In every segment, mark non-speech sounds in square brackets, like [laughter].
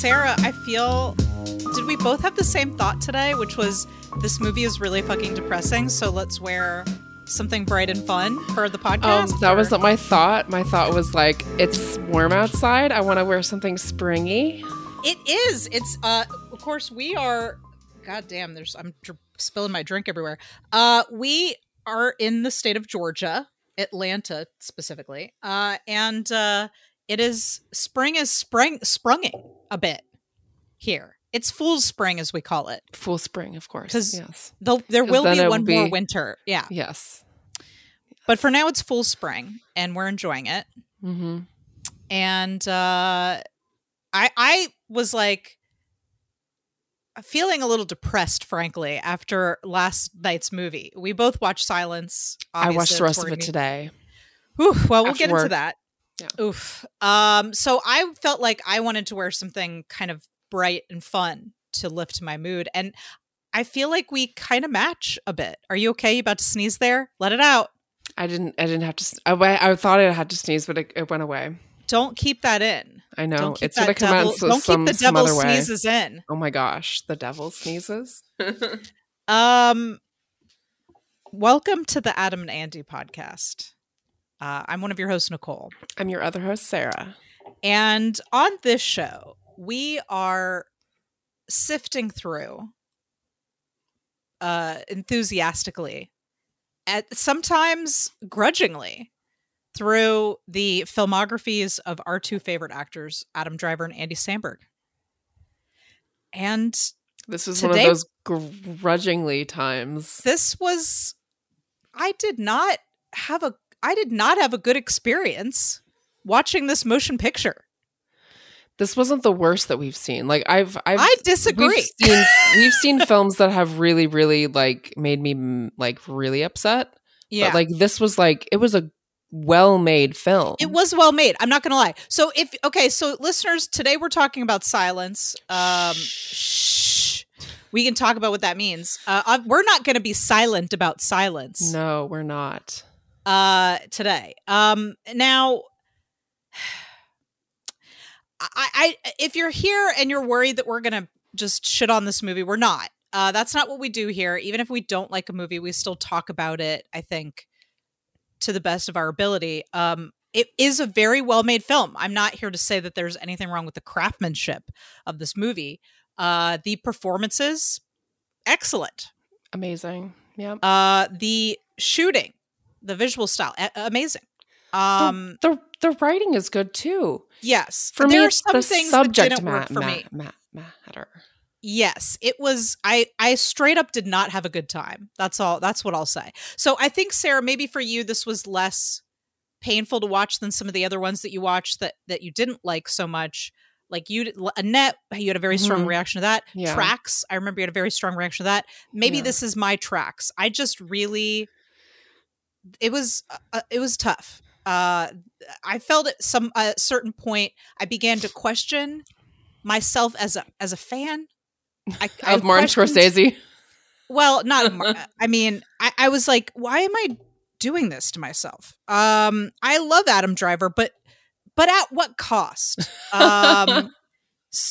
Sarah, I feel. Did we both have the same thought today, which was this movie is really fucking depressing, so let's wear something bright and fun for the podcast? Um, that or- wasn't my thought. My thought was like, it's warm outside. I want to wear something springy. It is. It's uh of course we are god damn there's I'm dr- spilling my drink everywhere. Uh we are in the state of Georgia, Atlanta specifically. Uh and uh it is spring is spring sprunging a bit here. It's fool's spring as we call it. Full spring, of course. 'Cause- Yes. There will be one more winter. Yeah. Yes. But for now it's full spring and we're enjoying it. Mm-hmm. and uh i i was like feeling a little depressed frankly after last night's movie we both watched silence I watched the rest of it today. Oof, well we'll after get into that Yeah. oof um so i felt like i wanted to wear something kind of bright and fun to lift my mood and i feel like we kind of match a bit are you okay you about to sneeze there let it out I didn't. I didn't have to. I, I thought I had to sneeze, but it, it went away. don't keep that in I know don't keep it's gonna come devil, out so, don't some, keep the devil other way. sneezes in Oh my gosh, the devil sneezes. Um, welcome to the Adam and Andy podcast. Uh, I'm one of your hosts, Nicole, I'm your other host, Sarah. and on this show, we are sifting through uh, enthusiastically, at sometimes grudgingly, through the filmographies of our two favorite actors, Adam Driver and Andy Samberg. And This is Today- one of those grudgingly times. this was i did not have a i did not have a good experience watching this motion picture. This wasn't the worst that we've seen. Like I've, I've i disagree. We've seen, [laughs] we've seen films that have really, really like made me like really upset. yeah. But like this was like it was a well-made film. it was well made i'm not gonna lie. So if okay so listeners today we're talking about silence. Um shh. We can talk about what that means. Uh, uh, we're not gonna be silent about silence. No, we're not. Uh today. Um now I, I if you're here and you're worried that we're gonna just shit on this movie we're not. Uh that's not what we do here. Even if we don't like a movie we still talk about it i think to the best of our ability. Um it is a very well made film. I'm not here to say that there's anything wrong with the craftsmanship of this movie. Uh the performances excellent. Amazing. Yeah. uh the shooting the visual style a- amazing um the the writing is good too. yes For me, there are it's some the subject ma- for ma- me ma- matter. yes it was i i straight up did not have a good time that's all that's what i'll say so i think sarah maybe for you this was less painful to watch than some of the other ones that you watched that that you didn't like so much like you annette you had a very strong Mhm. reaction to that Yeah. tracks i remember you had a very strong reaction to that maybe Yeah. this is my tracks i just really it was uh, it was tough. Uh i felt at some a certain point i began to question myself as a as a fan. I, [laughs] I Of Martin Scorsese. well not [laughs] Mar- i mean I, I was like why am i doing this to myself? Um i love adam driver but but at what cost? [laughs] Um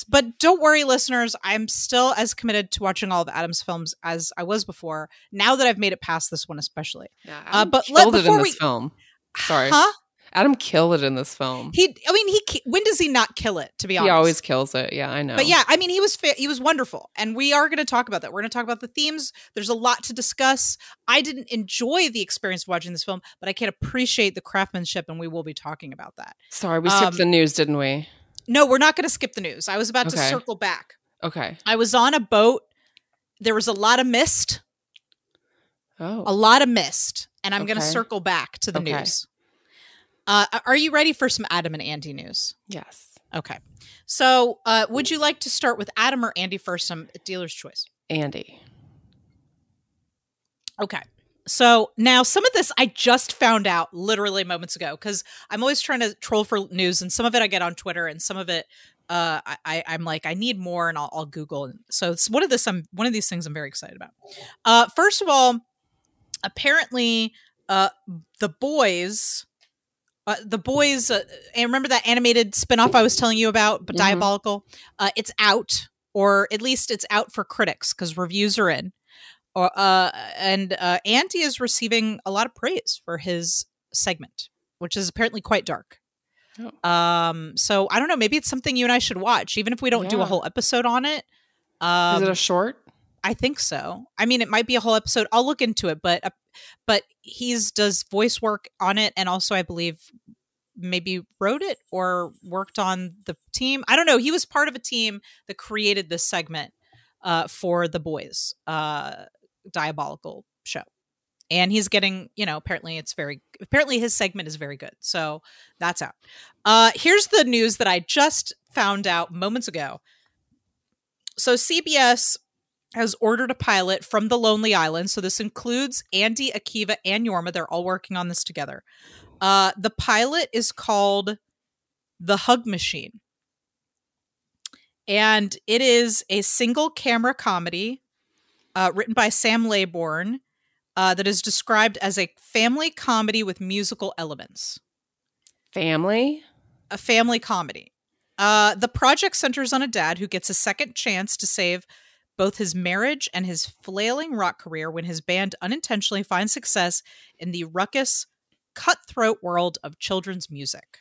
but don't worry listeners i'm still as committed to watching all of adam's films as i was before now that i've made it past this one especially Yeah, Uh, Adam but let- killed it in before we- film. Sorry. huh Adam killed it in this film. he i mean he when does he not kill it to be honest, He always kills it. Yeah, I know. But yeah, I mean, he was fa- he was wonderful, and we are going to talk about that. We're going to talk about the themes. There's a lot to discuss. I didn't enjoy the experience of watching this film, but I can appreciate the craftsmanship, and we will be talking about that. Sorry, we skipped um, the news, didn't we? No, we're not going to skip the news. I was about to circle back. Okay. I was on a boat. There was a lot of mist, Oh. a lot of mist, and I'm going to circle back to the Okay. news. Uh, are you ready for some Adam and Andy news? yes. Okay. So, uh, would you like to start with Adam or Andy first? I'm dealer's choice. Andy. Okay. So now some of this I just found out literally moments ago because I'm always trying to troll for news, and some of it I get on Twitter, and some of it uh, I- I'm like I need more, and I'll, I'll Google. And so it's one of this. I'm one of these things I'm very excited about. Uh, first of all, apparently, uh, the boys uh, the boys uh, and remember that animated spin-off i was telling you about but Mhm. diabolical uh, it's out or at least it's out for critics because reviews are in or uh, and uh, andy is receiving a lot of praise for his segment which is apparently quite dark Oh. um so i don't know maybe it's something you and i should watch even if we don't do a whole episode on it um, Is it a short? I think so. I mean, it might be a whole episode. I'll look into it, but uh, but he's does voice work on it, and also I believe maybe wrote it or worked on the team. I don't know. He was part of a team that created this segment uh, for the boys, uh, diabolical show, and he's getting you know apparently it's very apparently his segment is very good. So that's out. Uh, here's the news that I just found out moments ago. So CBS has ordered a pilot from the Lonely Island. So this includes Andy, Akiva, and Jorma. They're all working on this together. Uh, the pilot is called The Hug Machine. And it is a single camera comedy uh, written by Sam Laybourne uh, that is described as a family comedy with musical elements Family? a family comedy. Uh, the project centers on a dad who gets a second chance to save both his marriage and his flailing rock career when his band unintentionally finds success in the ruckus, cutthroat world of children's music.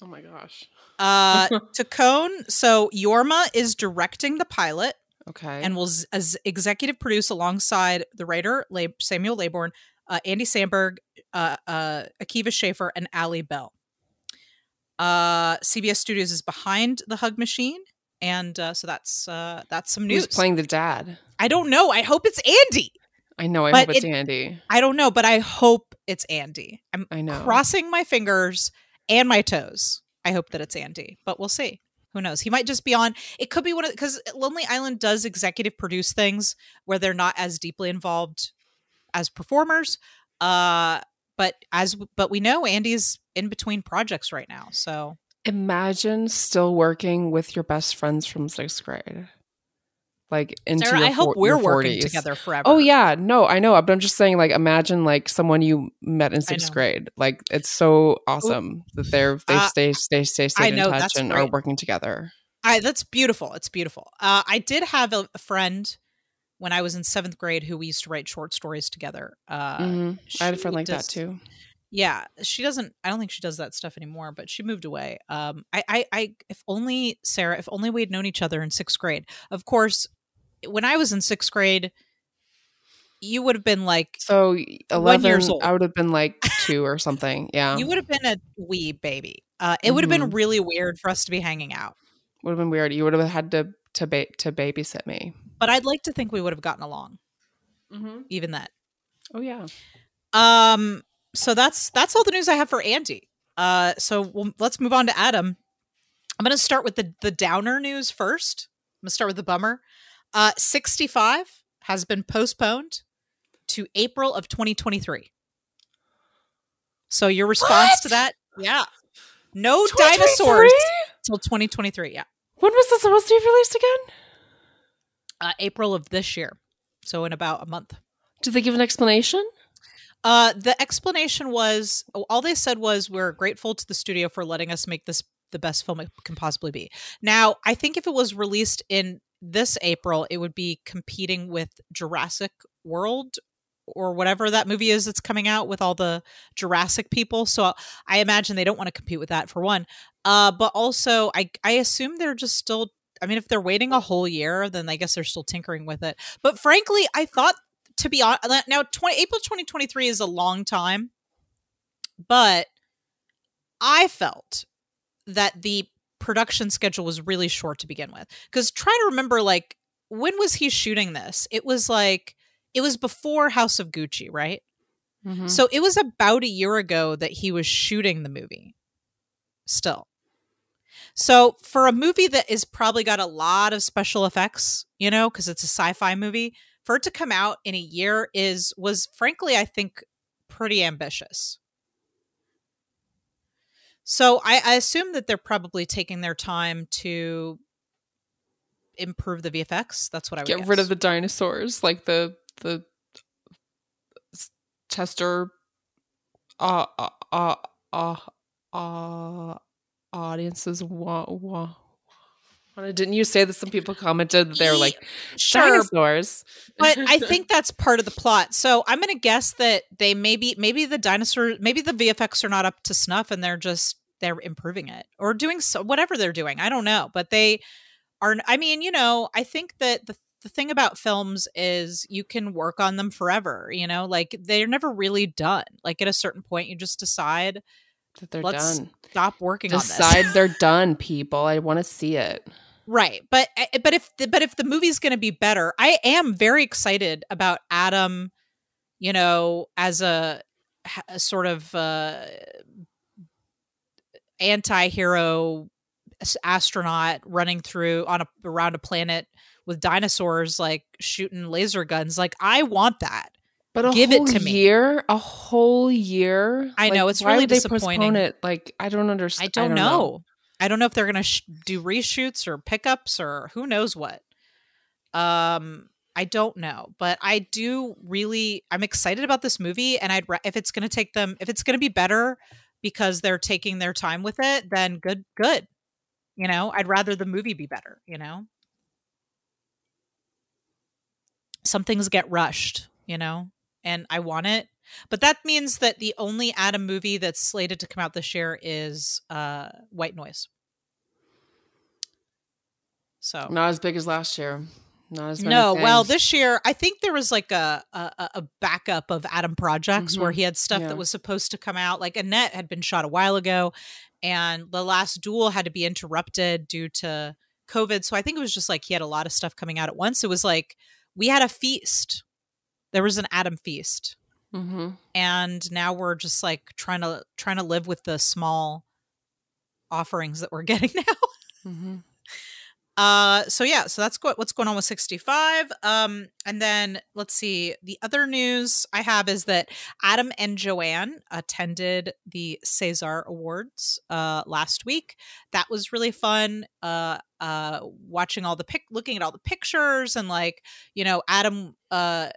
Oh my gosh. Uh, [laughs] Taccone, so Jorma is directing the pilot Okay. and will z- as executive produce alongside the writer Lab- Samuel Laybourne, uh, Andy Samberg, uh, uh, Akiva Schaffer, and Ali Bell. Uh, CBS Studios is behind the Hug Machine, and uh, so that's uh, that's some news. Who's playing the dad? I don't know. I hope it's Andy. I know. I But hope it's it- Andy. I don't know, but I hope it's Andy. I'm I know. crossing my fingers and my toes. I hope that it's Andy, but we'll see. Who knows? He might just be on. It could be one of because Lonely Island does executive produce things where they're not as deeply involved as performers. Uh, but as but we know, Andy's in between projects right now. So Imagine still working with your best friends from sixth grade. Like into Sarah, your I hope we're working 40s. together forever. Oh yeah, no, I know, but I'm just saying, like, imagine like someone you met in sixth grade. Like, it's so awesome that they're they Uh, stay stay stay stay in know, touch and are working together. I that's beautiful. It's beautiful. Uh, I did have a, a friend when I was in seventh grade who we used to write short stories together. Uh, Mhm. I had a friend like does- that too. Yeah, she doesn't. I don't think she does that stuff anymore. But she moved away. Um, I, I, I. If only Sarah. If only we had known each other in sixth grade. Of course, when I was in sixth grade, you would have been like So eleven years old. I would have been like [laughs] two or something. Yeah, you would have been a wee baby. Uh, it would have been Mhm. really weird for us to be hanging out. would have been weird. You would have had to to ba- to babysit me. But I'd like to think we would have gotten along, Mm-hmm. even that. Oh yeah. Um. So that's that's all the news I have for Andy. Uh. So we'll, let's move on to Adam. I'm going to start with the the downer news first. I'm going to start with the bummer. Uh, 65 has been postponed to April of 2023. So your response to that? Yeah. No 2023? dinosaurs till 2023. Yeah. When was this supposed to be released again? Uh, April of this year. So in about a month. Did they give an explanation? Uh, the explanation was all they said was we're grateful to the studio for letting us make this the best film it can possibly be. Now, I think if it was released in this April, it would be competing with Jurassic World or whatever that movie is that's coming out with all the Jurassic people. So I imagine they don't want to compete with that for one. Uh, but also, I I assume they're just still. I mean, if they're waiting a whole year, then I guess they're still tinkering with it. But frankly, I thought to be honest, now 20, April 2023 is a long time, but I felt that the production schedule was really short to begin with. Because try to remember, like, when was he shooting this? It was like, it was before House of Gucci, right? Mhm. So it was about a year ago that he was shooting the movie still. So for a movie that is probably got a lot of special effects, you know, because it's a sci-fi movie, for it to come out in a year is was frankly, I think, pretty ambitious. So I, I assume that they're probably taking their time to improve the VFX. That's what I would get rid of the dinosaurs, like the the Chester uh, uh, uh uh, uh, audiences want. want didn't you say that some people commented that they were like sure, dinosaurs? [laughs] but I think that's part of the plot. So I'm going to guess that they maybe maybe the dinosaur maybe the VFX are not up to snuff and they're just they're improving it or doing so whatever they're doing. I don't know, but they are. I mean, you know, I think that the the thing about films is you can work on them forever. You know, like they're never really done. Like at a certain point, you just decide that they're let's done. stop working Decide on this. they're [laughs] done, people. I want to see it. Right. But eh, but if the, but if the movie's going to be better, I am very excited about Adam, you know, as a, a sort of uh anti-hero astronaut running through on a around a planet with dinosaurs like shooting laser guns. Like I want that. But Give it to me. year, a whole year. I know, it's really disappointing. It? Like I don't understand. I don't, know. I don't know if they're going to sh- do reshoots or pickups or who knows what. Um, I don't know, but I do really. I'm excited about this movie, and I'd ra- if it's going to take them, if it's going to be better because they're taking their time with it, then good, good. You know, I'd rather the movie be better. You know, some things get rushed. You know, and I want it. But that means that the only Adam movie that's slated to come out this year is uh, White Noise. So Not as big as last year. Not as many no, well, this year I think there was like a a, a backup of Adam projects where Mhm. he had stuff Yeah. that was supposed to come out. Like Annette had been shot a while ago, and the last duel had to be interrupted due to COVID. So I think it was just like he had a lot of stuff coming out at once. It was like we had a feast. There was an Adam feast Mhm. and now we're just like trying to trying to live with the small offerings that we're [laughs] getting now Mhm. uh so yeah so that's go- what's going on with 65 um and then let's see the other news i have is that adam and joanne attended the cesar awards uh last week that was really fun uh uh watching all the pic looking at all the pictures and like you know adam uh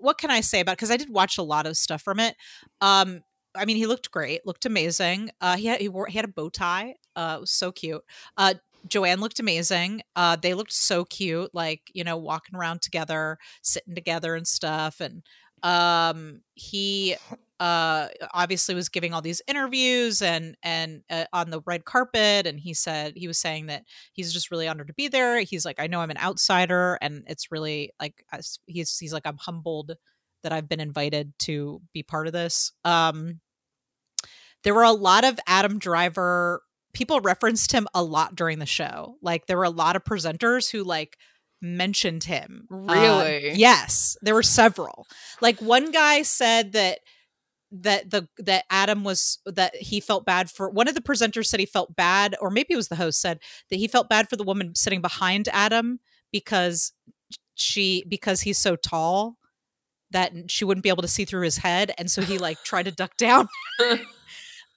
what can I say about? Because I did watch a lot of stuff from it. Um, I mean, he looked great, looked amazing. Uh, he had he wore he had a bow tie. Uh, it was so cute. Uh, Joanne looked amazing. Uh, they looked so cute, like you know, walking around together, sitting together and stuff. And um, he uh obviously was giving all these interviews and and uh, on the red carpet and he said he was saying that he's just really honored to be there. He's like i know i'm an outsider and it's really like he's he's like i'm humbled that i've been invited to be part of this. Um there were a lot of adam driver people referenced him a lot during the show. Like there were a lot of presenters who like mentioned him. Uh, Really? yes there were several. Like one guy said that that the that Adam was that he felt bad for one of the presenters said he felt bad or maybe it was the host said that he felt bad for the woman sitting behind Adam because she because he's so tall that she wouldn't be able to see through his head and so he like tried to duck down. [laughs]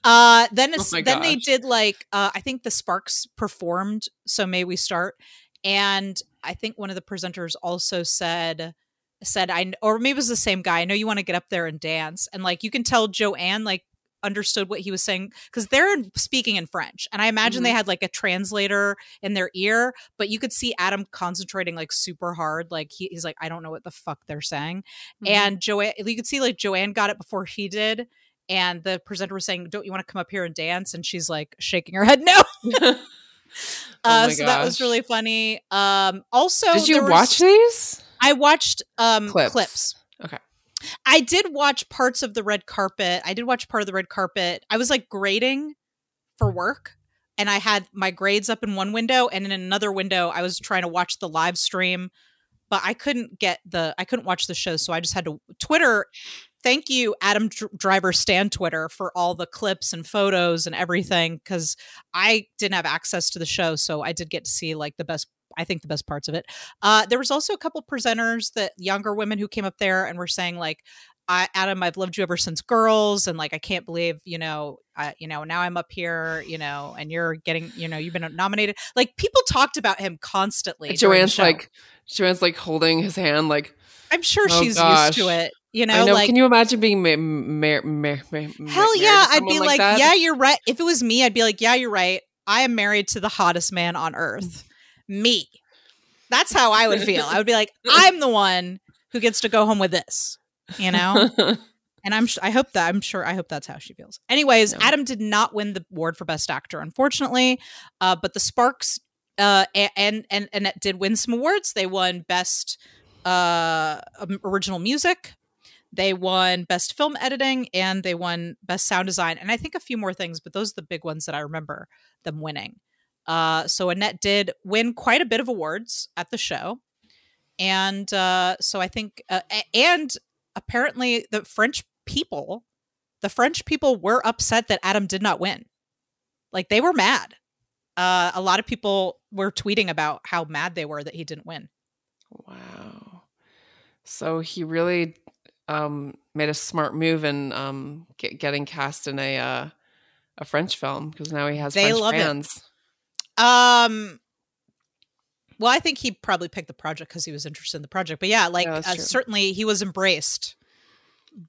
Uh then Oh then they did like uh I think the Sparks performed so may we start? And I think one of the presenters also said said I or maybe it was the same guy. I know you want to get up there and dance, and like you can tell Joanne like understood what he was saying because they're speaking in French, and I imagine they had like a translator in their ear, but you could see Adam concentrating like super hard. Like he, he's like, I don't know what the fuck they're saying, Mhm. and Joanne, you could see like Joanne got it before he did. And the presenter was saying, "Don't you want to come up here and dance?" And she's like shaking her head, [laughs] "No." [laughs] oh Uh, my so that was really funny. Um, also, Did you was- watch these? I watched um Clips. clips. Okay. I did watch parts of the red carpet. I did watch part of the red carpet. I was like grading for work and I had my grades up in one window and in another window I was trying to watch the live stream, but I couldn't get the I couldn't watch the show so I just had to Twitter Thank you Adam Dr- Driver Stan Twitter for all the clips and photos and everything cuz I didn't have access to the show so I did get to see like the best I think the best parts of it. Uh, there was also a couple presenters that younger women who came up there and were saying like, I, Adam, I've loved you ever since girls, and like I can't believe you know, uh, you know, now I'm up here, you know, and you're getting, you know, you've been nominated. Like people talked about him constantly. Joanne's like Joanne's like holding his hand like I'm sure Oh, she's gosh. used to it. You know, I know. like Can you imagine being ma- ma- ma- ma- hell yeah, I'd be like, that? yeah, you're right. If it was me, I'd be like, yeah, you're right. I am married to the hottest man on earth. Me. That's how I would feel. I would be like, [laughs] I'm the one who gets to go home with this. You know? [laughs] And I'm I hope that I'm sure I hope that's how she feels. Anyways, Yeah. Adam did not win the award for best actor, unfortunately. Uh, but the Sparks uh, and and and it did win some awards. They won best uh, um, original music. They won best film editing and they won best sound design and I think a few more things, but those are the big ones that I remember them winning. Uh, so Annette did win quite a bit of awards at the show, and uh, so I think uh, and apparently the French people, the French people were upset that Adam did not win. Like they were mad. Uh, a lot of people were tweeting about how mad they were that he didn't win. wow. So he really um, made a smart move in um, get, getting cast in a uh, a French film because now he has They French love it. Um. Well, I think he probably picked the project because he was interested in the project. But yeah, like uh, certainly he was embraced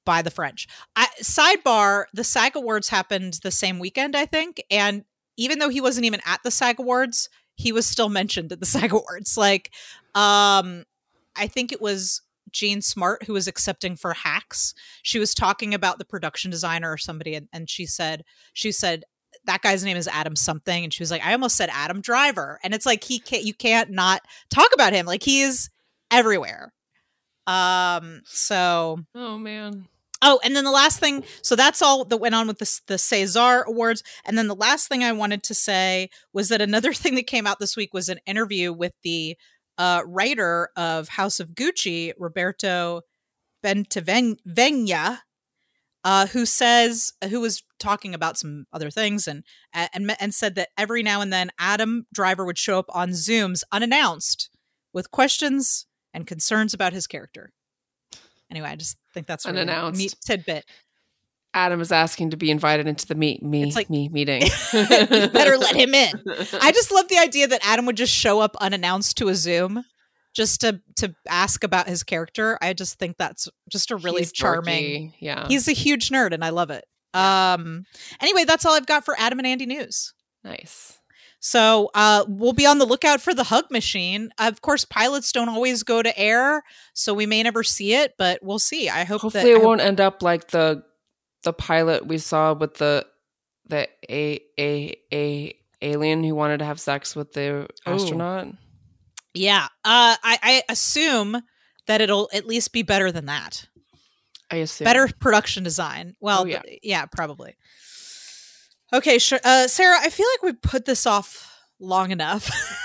by the French. I, sidebar: the SAG Awards happened the same weekend, I think, and even though he wasn't even at the SAG Awards, he was still mentioned at the [laughs] SAG Awards. Like, um, I think it was Jean Smart who was accepting for Hacks. She was talking about the production designer or somebody, and, and she said, she said that guy's name is Adam something, and she was like, I almost said Adam Driver, and it's like he can't, you can't not talk about him. Like he is everywhere. Um. So Oh man. Oh, and then the last thing, so that's all that went on with the the César Awards, and then the last thing I wanted to say was that another [laughs] thing that came out this week was an interview with the uh, writer of House of Gucci, Roberto Bentivegna, uh, who says who was talking about some other things and and and said that every now and then Adam Driver would show up on Zooms unannounced with questions and concerns about his character. Anyway, I just think that's a really Unannounced. neat tidbit. Adam is asking to be invited into the meet me It's like- me meeting. [laughs] you better let him in. I just love the idea that Adam would just show up unannounced to a Zoom just to to ask about his character. I just think that's just a really He's charming. dorky, Yeah. He's a huge nerd and I love it. Yeah. Um anyway, that's all I've got for Adam and Andy news. nice. So uh, we'll be on the lookout for the hug machine. Of course, pilots don't always go to air, so we may never see it, but we'll see. I hope Hopefully that it I won't end up like the the pilot we saw with the the a a a alien who wanted to have sex with the astronaut. Yeah, uh, I, I assume that it'll at least be better than that. I assume Better production design. Well, Oh, yeah. yeah, probably. Okay, sure. Uh, Sarah, I feel like we put this off long enough. [laughs]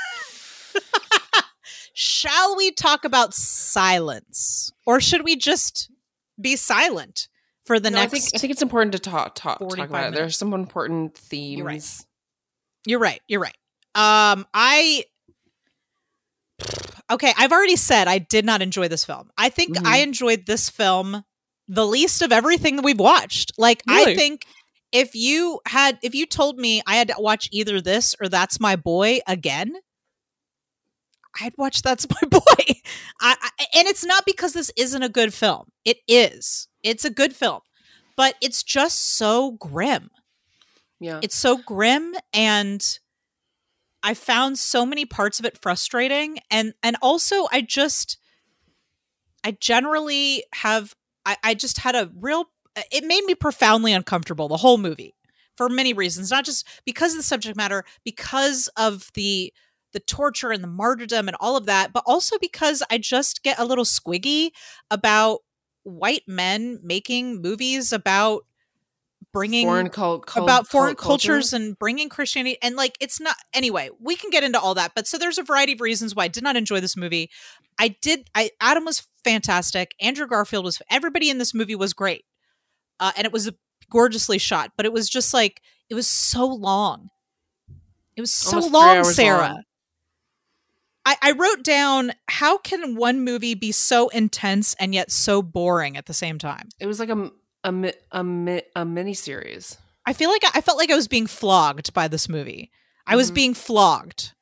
Shall we talk about silence, or should we just be silent for the No, I next? think I think it's important to talk talk, talk 45 about it. minutes. There's some important themes. You're right. You're right. You're right. Um, I okay. I've already said I did not enjoy this film. I think Mhm. I enjoyed this film the least of everything that we've watched. Like, I think if you had, if you told me I had to watch either this or That's My Boy again, I'd watch That's [laughs] My Boy. I, I, and it's not because this isn't a good film. It is. It's a good film, but it's just so grim Yeah. it's so grim and i found so many parts of it frustrating and and also i just i generally have i, I just had a real it made me profoundly uncomfortable the whole movie for many reasons not just because of the subject matter because of the the torture and the martyrdom and all of that but also because i just get a little squiggy about white men making movies about bringing foreign cult, cult about foreign cult culture. cultures and bringing Christianity and like it's not anyway we can get into all that but so there's a variety of reasons why I did not enjoy this movie I did I Adam was fantastic Andrew Garfield was everybody in this movie was great uh, and it was gorgeously shot but it was just like it was so long it was so Almost long Sarah long. I, I wrote down how can one movie be so intense and yet so boring at the same time It was like a a mi- a, mi- a mini series. I feel like I, I felt like I was being flogged by this movie I was Mhm. being flogged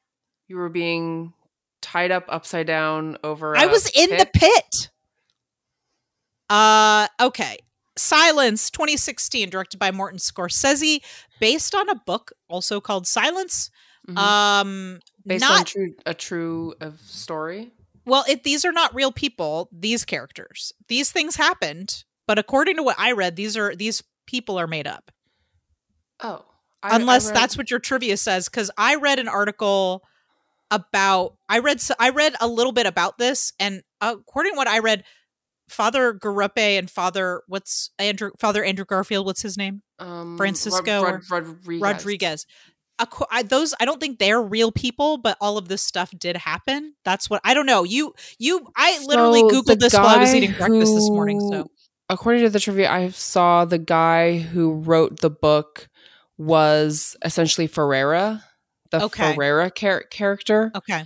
You were being tied up upside down over. I was in the pit. pit. Uh, okay. Silence, 2016, directed by Martin Scorsese, based on a book also called Silence. Mhm. Um, Based on not true a true story. well, it these are not real people. These characters, these things happened, but according to what I read, these are these people are made up. Oh, I- I unless read- that's what your trivia says because i read an article about i read I read a little bit about this and according to what i read father garupe and father what's andrew father andrew garfield what's his name? Um, Francisco or Rodrigues. rodrigues. I, those i don't think they're real people but all of this stuff did happen. That's what i don't know. You you i literally So googled this while i was eating breakfast this morning so according to the trivia, I saw the guy who wrote the book was essentially Ferreira, the Okay. Ferreira char- character, okay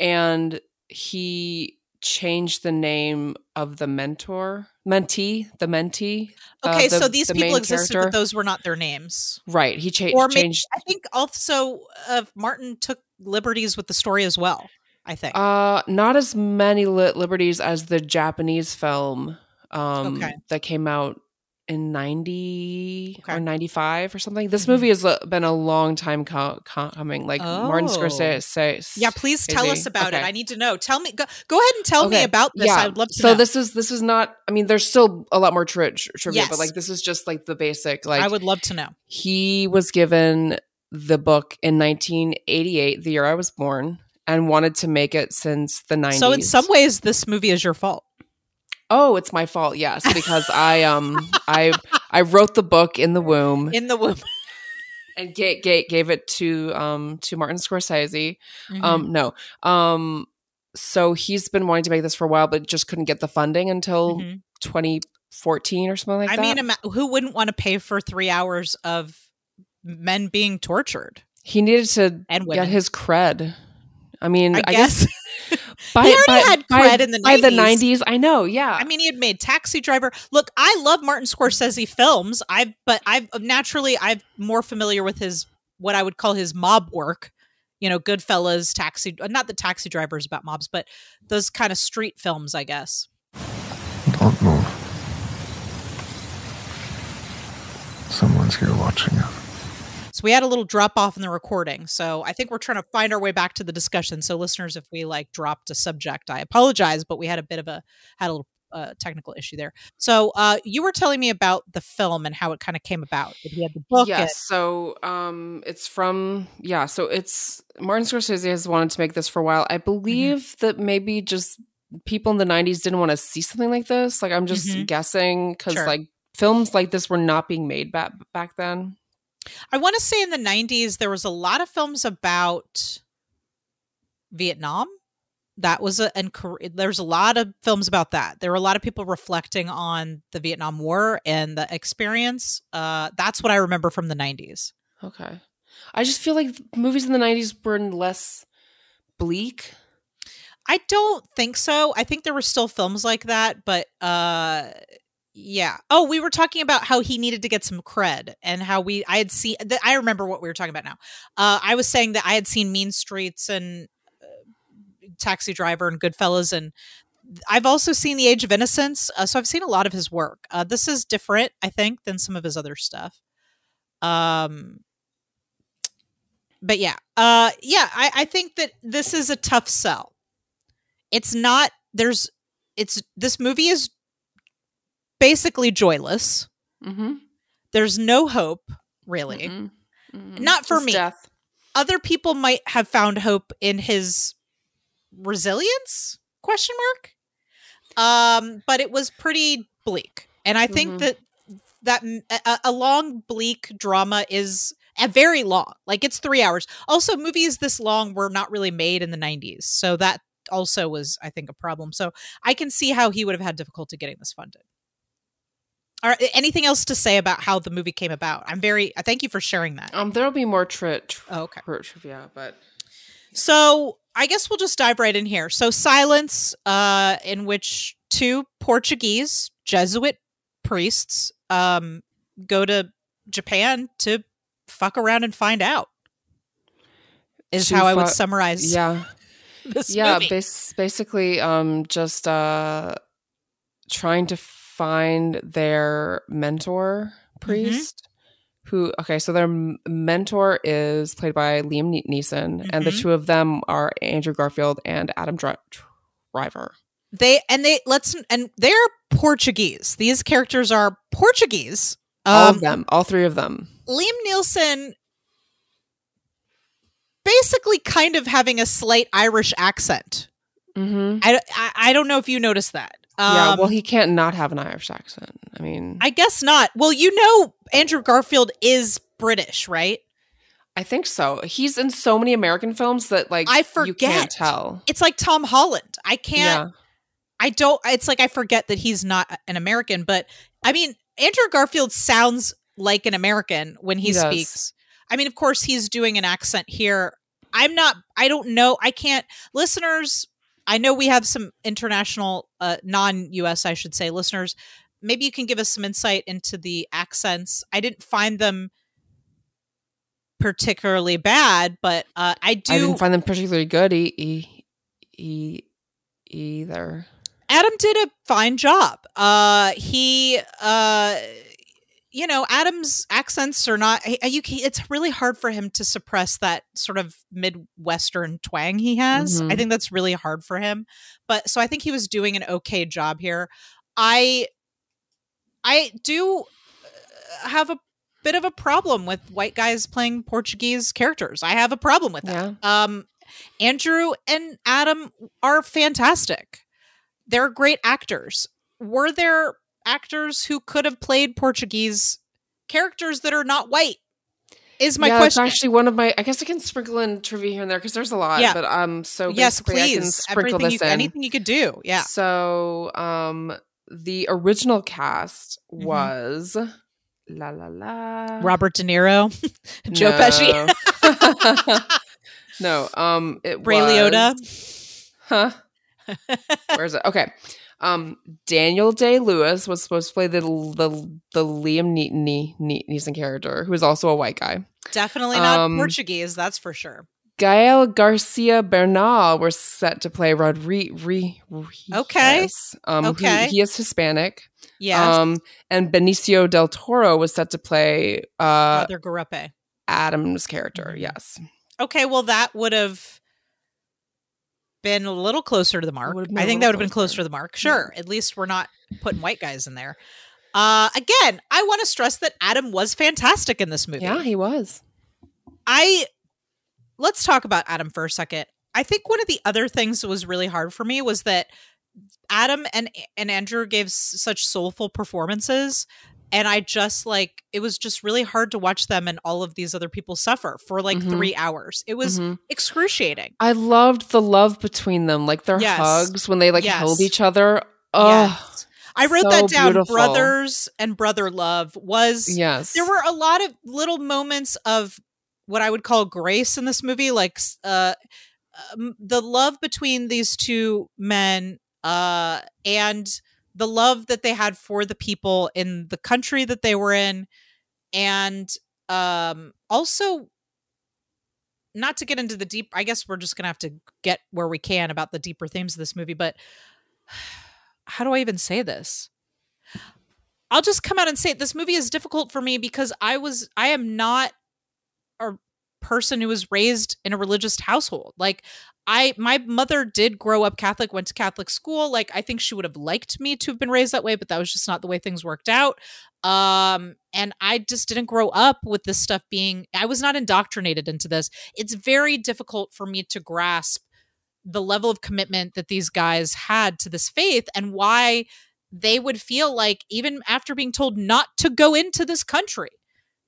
and he changed the name of the mentor, mentee, the mentee. uh, okay the- so these the people existed character. but those were not their names right. He cha- Or maybe- changed. I think also uh, Martin took liberties with the story as well. I think. Uh, not as many li- liberties as the Japanese film um, Okay. that came out in 90 Okay. or 95 or something. This Mhm. movie has uh, been a long time co- co- coming. Like Martin Oh. Scorsese. yeah, please tell us about it. I need to know. Tell me. Go, go ahead and tell me about this. Yeah. I would love to so know. this is this is not. I mean, there's still a lot more tri- tri- trivia, Yes. but like this is just like the basic. Like I would love to know. he was given the book in 1988, the year I was born, and wanted to make it since the 90s. So in some ways, this movie is your fault. Oh, it's my fault. Yes, because I um I I wrote the book in the womb [laughs] In the womb. and gate gate gave it to um to Martin Scorsese. Mm-hmm. Um no. Um so he's been wanting to make this for a while but just couldn't get the funding until Mhm. 2014 or something like I that. I mean, who wouldn't want to pay for three hours of men being tortured he needed to and get his cred. I mean, I, I, guess. guess, [laughs] by, He already by- had by- cred in the by the 90s. 90s. I know, yeah. I mean, he had made Taxi Driver. Look, I love Martin Scorsese films. I but I've naturally I'm more familiar with his what I would call his mob work. You know, Goodfellas, Taxi. uh, Not the Taxi Driver is about mobs, but those kind of street films, I guess. Don't move. Someone's here watching us. We had a little drop off in the recording. So I think we're trying to find our way back to the discussion. So listeners, if we like dropped a subject, I apologize, but we had a bit of a had a little uh, technical issue there. So uh, you were telling me about the film and how it kind of came about. He had the book. and- Yes. So um it's from yeah, so it's Martin Scorsese has wanted to make this for a while. I believe that maybe just people in the 90s didn't want to see something like this. Like I'm just Mhm. guessing cuz Sure. like films like this were not being made back back then. I want to say in the 90s, there was a lot of films about Vietnam. That was a, and there's a lot of films about that. There were a lot of people reflecting on the Vietnam War and the experience. Uh, that's what I remember from the 90s. Okay. I just feel like movies in the 90s were less bleak. I don't think so. I think there were still films like that, but uh yeah. Oh, we were talking about how he needed to get some cred and how we I had seen th- I remember what we were talking about now. Uh I was saying that I had seen Mean Streets and uh, Taxi Driver and Goodfellas and I've also seen The Age of Innocence, uh, so I've seen a lot of his work. Uh, this is different, I think, than some of his other stuff. Um, but yeah, uh, yeah, I, I think that this is a tough sell. It's not. There's. It's this movie is basically joyless. Mhm. There's no hope, really. Mm-mm. Mm-mm. Not for Just me. Death. Other people might have found hope in his resilience? Question mark. Um, but it was pretty bleak, and I think Mhm. that that a, a long bleak drama is a very long. Like it's three hours. Also, movies this long were not really made in the '90s, so that also was, I think, a problem. So I can see how he would have had difficulty getting this funded. Right, anything else to say about how the movie came about? I'm very. I thank you for sharing that. Um there'll be more tri- tri- Oh, okay. tri- trivia, but So I guess we'll just dive right in here. So silence, uh, in which two Portuguese Jesuit priests um go to Japan to fuck around and find out. Is how I would summarize yeah. [laughs] this yeah bas- basically um just uh trying to find their mentor Mm-hmm. priest. Who okay? So their mentor is played by Liam Ne- Neeson, and the Mhm. two of them are Andrew Garfield and Adam Dri- Driver. They and they let's and they're Portuguese. These characters are Portuguese. all Um, of them, all three of them. Liam Nielsen basically kind of having a slight Irish accent. Mm-hmm. I, I, I don't know if you noticed that. Yeah, Um, well, he can't not have an Irish accent. I mean, I, guess not. Well, you know, Andrew Garfield is British, right? I think so. He's in so many American films that like I you can't forget. tell. It's like Tom Holland. I can't. Yeah, I don't. It's like I forget that he's not an American. But I mean, Andrew Garfield sounds like an American when he, He does. speaks. I mean, of course, he's doing an accent here. I'm not. I don't know. I can't. Listeners, I know we have some international, uh, non-U.S. I should say, listeners. Maybe you can give us some insight into the accents. I didn't find them particularly bad, but uh, I do. I didn't find them particularly good. E- e- e- either. Adam did a fine job. Uh, he, uh, you know, Adam's accents are not. You, it's really hard for him to suppress that sort of midwestern twang he has. Mhm. I think that's really hard for him. But so I think he was doing an okay job here. I, I do uh, have a bit of a problem with white guys playing Portuguese characters. I have a problem with that. Yeah. Um, Andrew and Adam are fantastic. They're great actors. Were there actors who could have played Portuguese characters that are not white? Is my yeah, question. It's actually one of my. I guess I can sprinkle in trivia here and there because there's a lot. Yeah. But um, so yes, basically I can please. sprinkle Everything this you, in. anything you could do. Yeah. So um, the original cast Mhm. was la la la Robert De Niro, [laughs] Joe Pesci, Pesci. [laughs] no, um, it Ray was, Liotta. Huh? Where is it? Okay. Um, Daniel Day Lewis was supposed to play the the the Liam Ne- Ne- Ne- Neeson character, who is also a white guy. Definitely not Um, Portuguese, that's for sure. Gael Garcia Bernal was set to play Rodrigues. Okay. Um, Okay. he is Hispanic. Yeah. Um, and Benicio del Toro was set to play uh, Brother Garupe. Adam's character. Yes. Okay, well, that would have been a little closer to the mark. I think that would have been closer. to the mark. Sure. At least we're not putting white guys in there. Uh, again, I want to stress that Adam was fantastic in this movie. Yeah, he was. I let's talk about Adam for a second. I think one of the other things that was really hard for me was that Adam and and Andrew gave such soulful performances and I just like it was just really hard to watch them and all of these other people suffer for like Mhm. 3 hours. It was Mhm. excruciating. I loved the love between them, like their Yes. hugs when they like Yes. held each other. Oh, Yes. I wrote so that down. beautiful. Brothers and brother love was yes. there were a lot of little moments of what I would call grace in this movie, like uh, um, the love between these two men uh, and the love that they had for the people in the country that they were in, and um, also not to get into the deep. I guess we're just gonna have to get where we can about the deeper themes of this movie, but [sighs] how do I even say this? I'll just come out and say it. This movie is difficult for me because I was I am not a person who was raised in a religious household. Like I my mother did grow up Catholic, went to Catholic school. Like I think she would have liked me to have been raised that way, but that was just not the way things worked out. Um and I just didn't grow up with this stuff being I was not indoctrinated into this. It's very difficult for me to grasp the level of commitment that these guys had to this faith and why they would feel like even after being told not to go into this country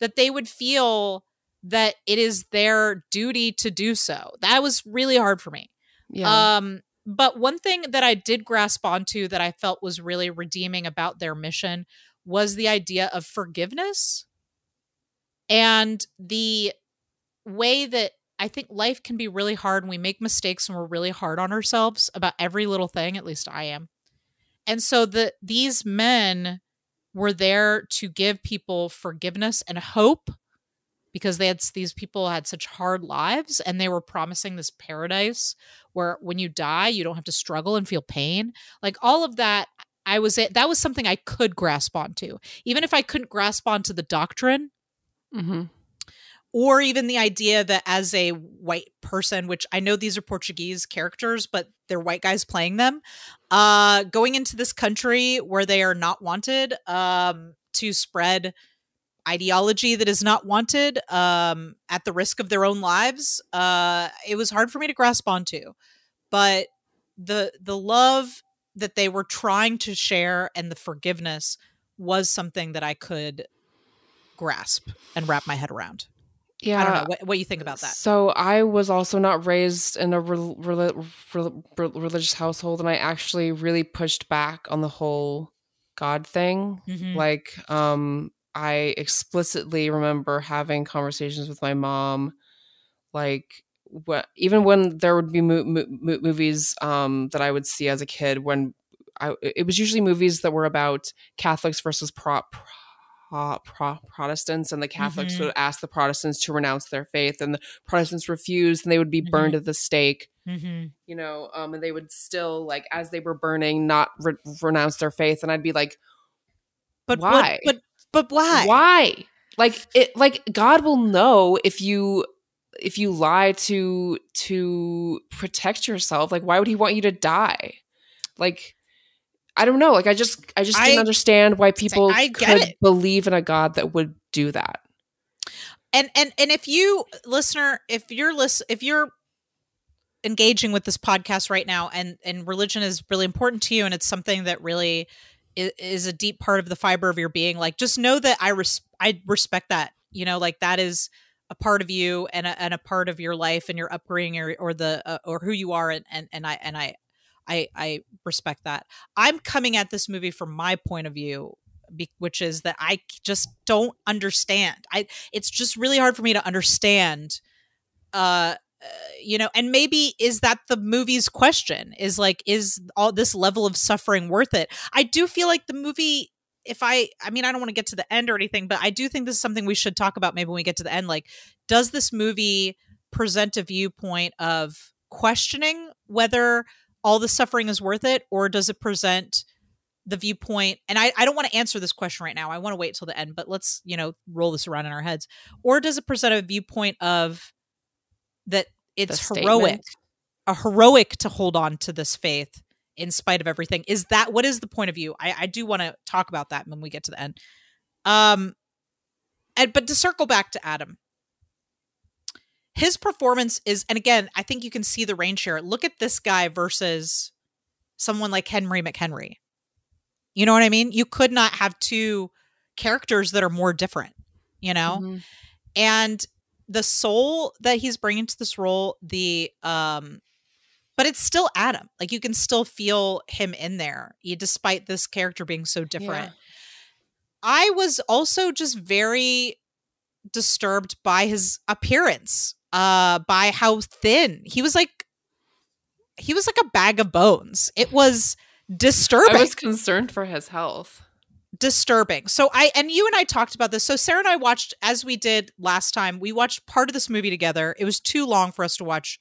that they would feel that it is their duty to do so that was really hard for me yeah. um but one thing that i did grasp onto that i felt was really redeeming about their mission was the idea of forgiveness and the way that I think life can be really hard and we make mistakes and we're really hard on ourselves about every little thing, at least I am. And so the these men were there to give people forgiveness and hope because they had these people had such hard lives and they were promising this paradise where when you die you don't have to struggle and feel pain. Like all of that I was it. That was something I could grasp onto, even if I couldn't grasp onto the doctrine hmm or even the idea that as a white person which i know these are portuguese characters but they're white guys playing them uh going into this country where they are not wanted um to spread ideology that is not wanted um at the risk of their own lives uh it was hard for me to grasp onto but the the love that they were trying to share and the forgiveness was something that i could grasp and wrap my head around Yeah. I don't know what, what you think about that. So I was also not raised in a rel- rel- rel- religious household, and I actually really pushed back on the whole God thing. Mhm. Like, um, I explicitly remember having conversations with my mom, like, what even when there would be mo- mo- mo- movies um, that I would see as a kid, when I it was usually movies that were about Catholics versus pro. pro Pro- Protestants and the Catholics Mhm. would ask the Protestants to renounce their faith, and the Protestants refused, and they would be burned Mhm. at the stake Mm-hmm. you know, um, and they would still like as they were burning, not re- renounce their faith, and I'd be like, But Why? But but why? why? Like it, like God will know if you if you lie to to protect yourself. Like, why would He want you to die? Like, I don't know. Like, I just I just didn't understand why people I could it. believe in a God that would do that. And and and if you listener, if you're list, if you're engaging with this podcast right now, and and religion is really important to you, and it's something that really is, a deep part of the fiber of your being, like just know that I res- I respect that. You know, like that is a part of you and a, and a part of your life and your upbringing or, or the uh, or who you are and, and and I and I I I respect that. I'm coming at this movie from my point of view be, which is that I just don't understand. I it's just really hard for me to understand uh you know and maybe is that the movie's question? Is like is all this level of suffering worth it? I do feel like the movie if i i mean i don't want to get to the end or anything but i do think this is something we should talk about maybe when we get to the end like does this movie present a viewpoint of questioning whether all the suffering is worth it or does it present the viewpoint and I, I don't want to answer this question right now i want to wait till the end but let's you know roll this around in our heads. Or does it present a viewpoint of that it's The heroic statement. a heroic to hold on to this faith in spite of everything. Is that what is the point of view? I, I do want to talk about that when we get to the end. Um and but to circle back to adam. His performance is and again i think you can see the range here look at this guy versus someone like henry mchenry. You know what i mean? You could not have two characters that are more different you know? Mhm. and the soul that he's bringing to this role the um but it's still adam. Like you can still feel him in there despite this character being so different. Yeah. i was also just very disturbed by his appearance uh by how thin. He was like he was like a bag of bones. It was disturbing I was concerned for his health. Disturbing. So I and you and I talked about this. So Sarah and I watched as we did last time. We watched part of this movie together. It was too long for us to watch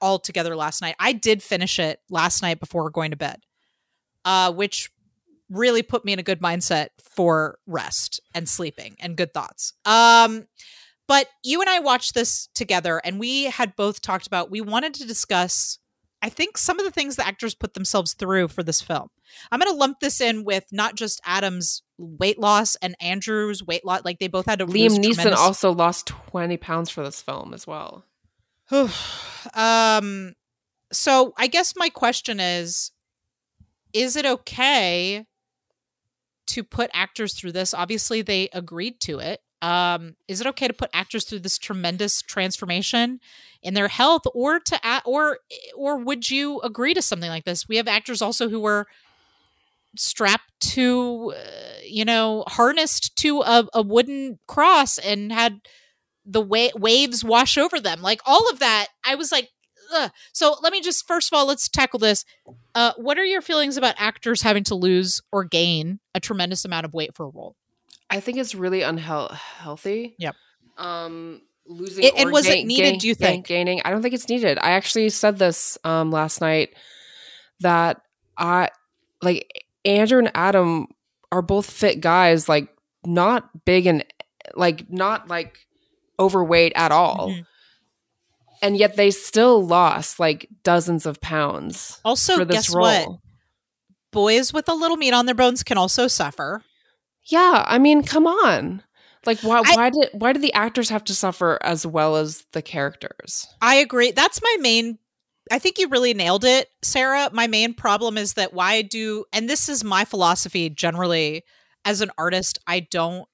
all together last night. I did finish it last night before going to bed. Uh which really put me in a good mindset for rest and sleeping and good thoughts. Um but you and I watched this together and we had both talked about we wanted to discuss I think some of the things the actors put themselves through for this film. I'm going to lump this in with not just Adam's weight loss and Andrew's weight loss. Like they both had to Liam Neeson tremendous- also lost 20 pounds for this film as well. [sighs] um. So I guess my question is: Is it okay to put actors through this? Obviously, they agreed to it. Um, is it okay to put actors through this tremendous transformation in their health, or to or or would you agree to something like this? We have actors also who were strapped to, uh, you know, harnessed to a, a wooden cross and had the wa- waves wash over them. Like all of that, I was like, Ugh. so let me just first of all let's tackle this. Uh, what are your feelings about actors having to lose or gain a tremendous amount of weight for a role? I think it's really unhealthy. Yep. Um, losing It- and was it needed, gain- do you gain- think? gaining? I don't think it's needed. I actually said this um last night that I like Andrew and Adam are both fit guys, like not big and like not like overweight at all. Mhm. And yet they still lost like dozens of pounds Also, for this guess role. what? Boys with a little meat on their bones can also suffer. Yeah, I mean, come on. Like why I- why did why did the actors have to suffer as well as the characters? I agree. That's my main. I think you really nailed it, Sarah. My main problem is that why do, and this is my philosophy generally as an artist, I don't,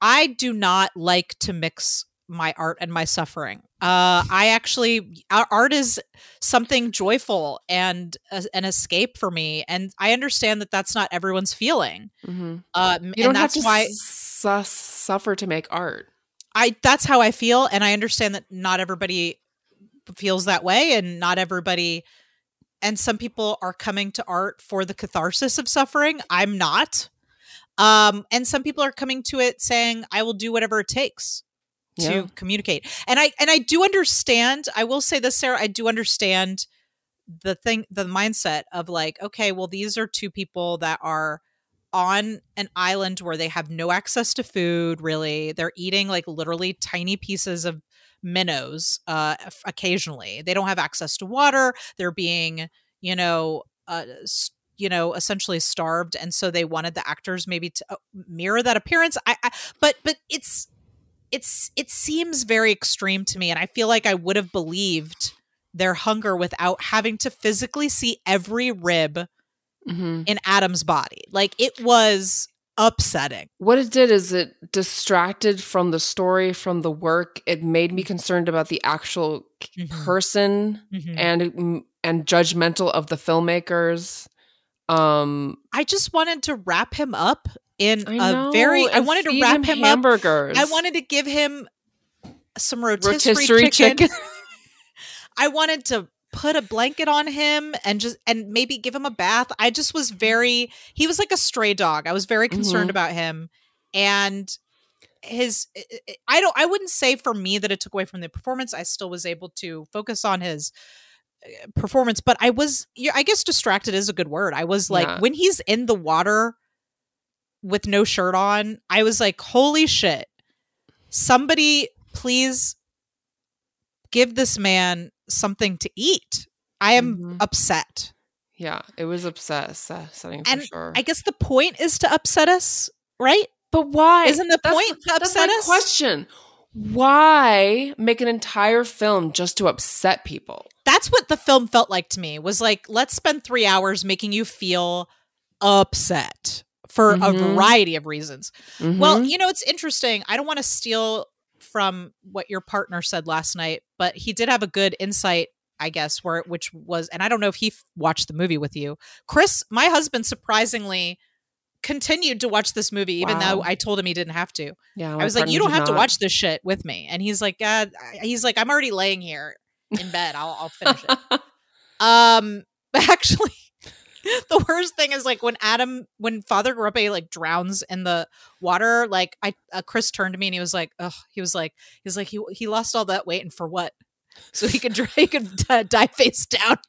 I do not like to mix my art and my suffering. Uh, I actually, art is something joyful and a, an escape for me. And I understand that that's not everyone's feeling. hmm Um, You and don't have that's to why su- suffer to make art. I that's how I feel and I understand that not everybody feels that way and not everybody and some people are coming to art for the catharsis of suffering. I'm not. Um and some people are coming to it saying I will do whatever it takes to Yeah. communicate. And I and I do understand, I will say this Sarah, I do understand the thing the mindset of like okay, well these are two people that are on an island where they have no access to food really. They're eating like literally tiny pieces of minnows uh occasionally. They don't have access to water. They're being you know uh you know essentially starved. And so they wanted the actors maybe to uh, mirror that appearance. I, I but but it's it's it seems very extreme to me and i feel like i would have believed their hunger without having to physically see every rib hmm in Adam's body. Like it was upsetting. What it did is it distracted from the story, from the work. It made me concerned about the actual Mhm. person Mhm. and and judgmental of the filmmakers. Um, I just wanted to wrap him up in a very. I wanted to wrap him, up. hamburgers. I wanted to give him some rotisserie, rotisserie chicken. chicken. [laughs] [laughs] I wanted to put a blanket on him and just and maybe give him a bath. I just was very. He was like a stray dog. I was very concerned Mhm. about him and his i don't i wouldn't say for me that it took away from the performance i still was able to focus on his uh, performance but i was yeah, i guess distracted is a good word i was like Yeah. when he's in the water with no shirt on i was like holy shit somebody please give this man something to eat i am Mhm. upset yeah, it was upset upsetting for And sure. i guess the point is to upset us right but why? Isn't the That's- point to that's upset us? question. Why make an entire film just to upset people? that's what the film felt like to me was like let's spend three hours making you feel upset for a Mhm. variety of reasons well Mhm. you know it's interesting i don't want to steal from what your partner said last night but he did have a good insight i guess where which was and i don't know if he f- watched the movie with you chris my husband surprisingly continued to watch this movie even Wow. though i told him he didn't have to yeah, I was like, you don't have to watch this shit with me. And he's like, uh, he's like, I'm already laying here in bed. I'll, I'll finish it. [laughs] Um, [laughs] but actually, [laughs] the worst thing is like when Adam, when Father Garupe like drowns in the water. Like I, uh, Chris turned to me and he was like, oh, he was like, he's like, he he lost all that weight and for what? So he could [laughs] he could uh, die face down. [laughs]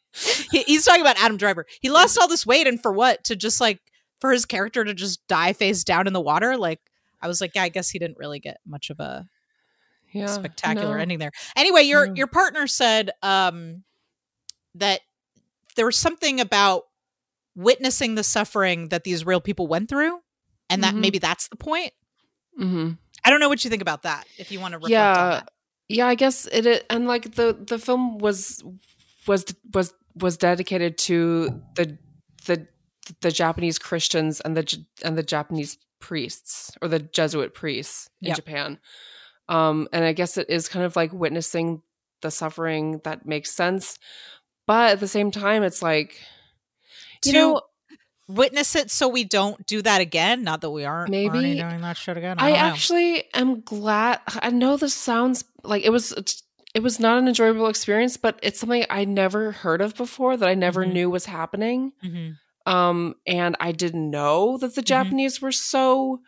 He, he's talking about Adam Driver. He lost all this weight and for what? To just like for his character to just die face down in the water. Like I was like, yeah, I guess he didn't really get much of a yeah, spectacular no. ending there. Anyway, your No. your partner said um that there was something about witnessing the suffering that these real people went through and that Mhm. maybe that's the point. hmm I don't know what you think about that if you want to reflect on Yeah, that. yeah. I guess it, it and like the the film was was was was dedicated to the the the Japanese Christians and the and the Japanese priests or the Jesuit priests in Yep. Japan. Um, and I guess it is kind of like witnessing the suffering that makes sense, but at the same time, it's like you To know Witness it so we don't do that again. Not that we aren't Maybe- already doing that shit again. I, I actually am glad. I know this sounds like it was. It was not an enjoyable experience, but it's something I never heard of before that I never Mhm. knew was happening. Mhm. Um, and I didn't know that the Mhm. Japanese were so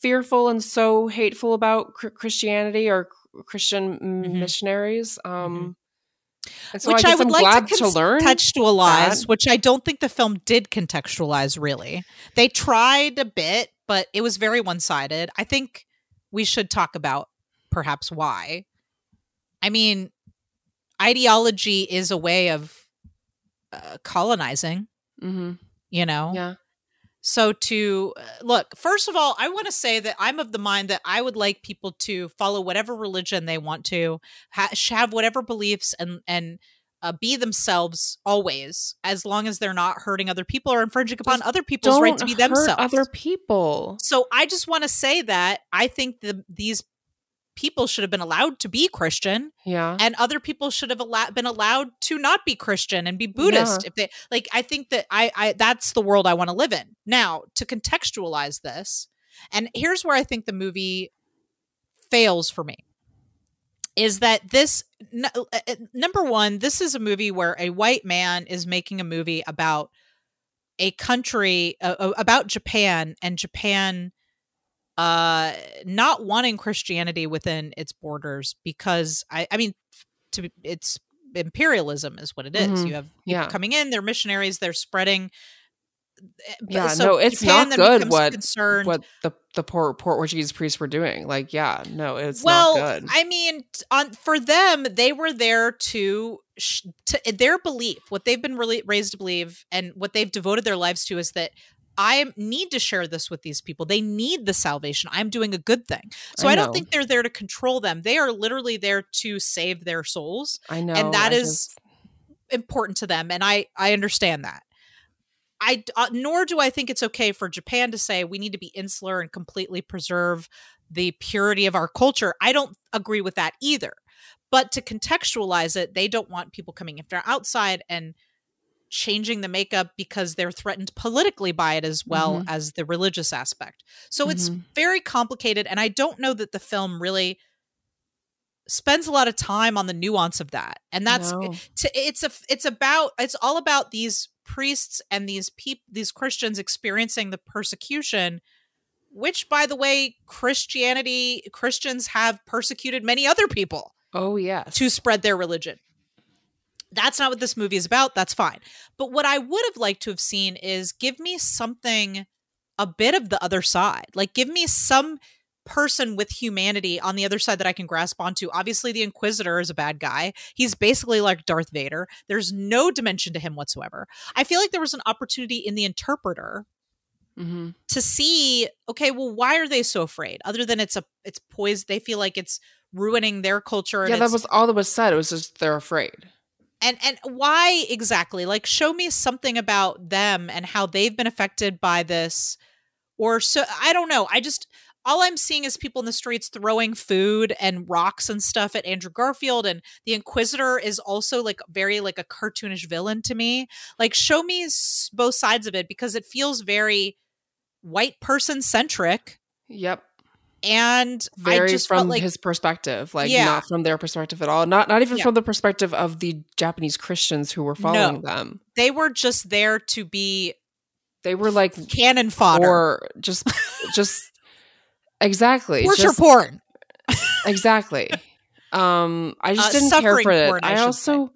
fearful and so hateful about Christianity or Christian m- Mhm. missionaries. Um, And so which I I, would I'm like to, to learn. contextualize, which I don't think the film did contextualize really. They tried a bit, but it was very one sided. I think we should talk about perhaps why. I mean, ideology is a way of uh, colonizing, hmm you know? Yeah. So to uh, look, first of all, I want to say that I'm of the mind that I would like people to follow whatever religion they want to, ha- have whatever beliefs, and and uh, be themselves always, as long as they're not hurting other people or infringing upon Just other people's right to be themselves. other people. so I just want to say that I think the these people should have been allowed to be Christian Yeah. and other people should have allow- been allowed to not be christian and be buddhist if they like i think that i i that's the world i want to live in now to contextualize this and here's where i think the movie fails for me is that this n- uh, uh, number one this is a movie where a white man is making a movie about a country uh, uh, about japan and japan uh not wanting christianity within its borders because i i mean to be- it's imperialism is what it is. Mhm. you have people Yeah. coming in they're missionaries they're spreading eh, Yeah, no, it's not then good what- concerned What the the poor Portuguese priests were doing. Like, yeah, no, it's well not good. i mean on for them they were there to, sh- to their belief what they've been really raised to believe and what they've devoted their lives to is that i need to share this with these people. They need the salvation. I'm doing a good thing. So I i, don't think they're there to control them. They are literally there to save their souls I know. and that I is just- important to them and i i understand that. I uh, nor do i think it's okay for japan to say we need to be insular and completely preserve the purity of our culture. I don't agree with that either. But to contextualize it they don't want people coming if they're outside and changing the makeup because they're threatened politically by it as well Mhm. as the religious aspect so it's Mhm. very complicated and i don't know that the film really spends a lot of time on the nuance of that and that's No. to, it's a it's about it's all about these priests and these peop these Christians experiencing the persecution which by the way Christianity Christians have persecuted many other people Oh yes. to spread their religion. That's not what this movie is about. That's fine. But what I would have liked to have seen is give me something a bit of the other side. Like give me some person with humanity on the other side that I can grasp onto. Obviously the inquisitor is a bad guy. He's basically like Darth Vader. There's no dimension to him whatsoever. I feel like there was an opportunity in the interpreter hmm to see okay well why are they so afraid other than it's a it's poised they feel like it's ruining their culture and Yeah, that was all that was said. It was just they're afraid. And and why exactly? Like show me something about them and how they've been affected by this or so i don't know. I just all i'm seeing is people in the streets throwing food and rocks and stuff at andrew garfield and the inquisitor is also like very like a cartoonish villain to me. Like show me both sides of it because it feels very white person centric Yep. And i just from felt like his perspective, like Yeah. not from their perspective at all. Not not even Yeah. from the perspective of the Japanese Christians who were following them. they were just there to be They were like cannon fodder or just just [laughs] exactly torture just- porn exactly [laughs] um i just Uh, didn't care for it porn, I i, also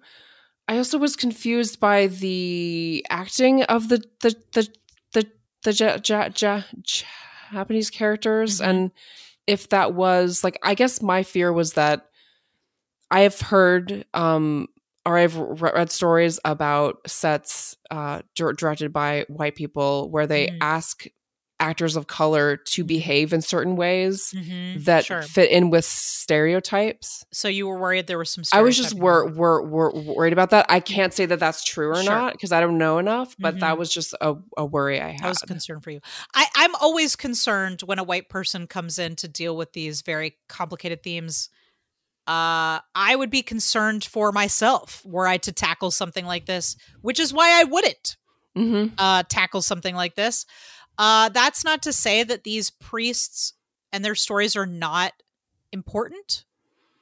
i also was confused by the acting of the the the the, the ja, ja, ja, japanese characters Mhm. and if that was like i guess my fear was that i have heard um or i've re- read stories about sets uh dir- directed by white people where they Mhm. ask actors of color to behave in certain ways Mhm, that sure. fit in with stereotypes. So you were worried there was some. I was just wor- wor- wor- worried about that. I can't say that that's true or Sure. not because I don't know enough, but Mhm. that was just a, a worry I had. I was concerned for you. I, I'm always concerned when a white person comes in to deal with these very complicated themes. Uh, I would be concerned for myself were I to tackle something like this, which is why I wouldn't Mhm. uh, tackle something like this. Uh, that's not to say that these priests and their stories are not important.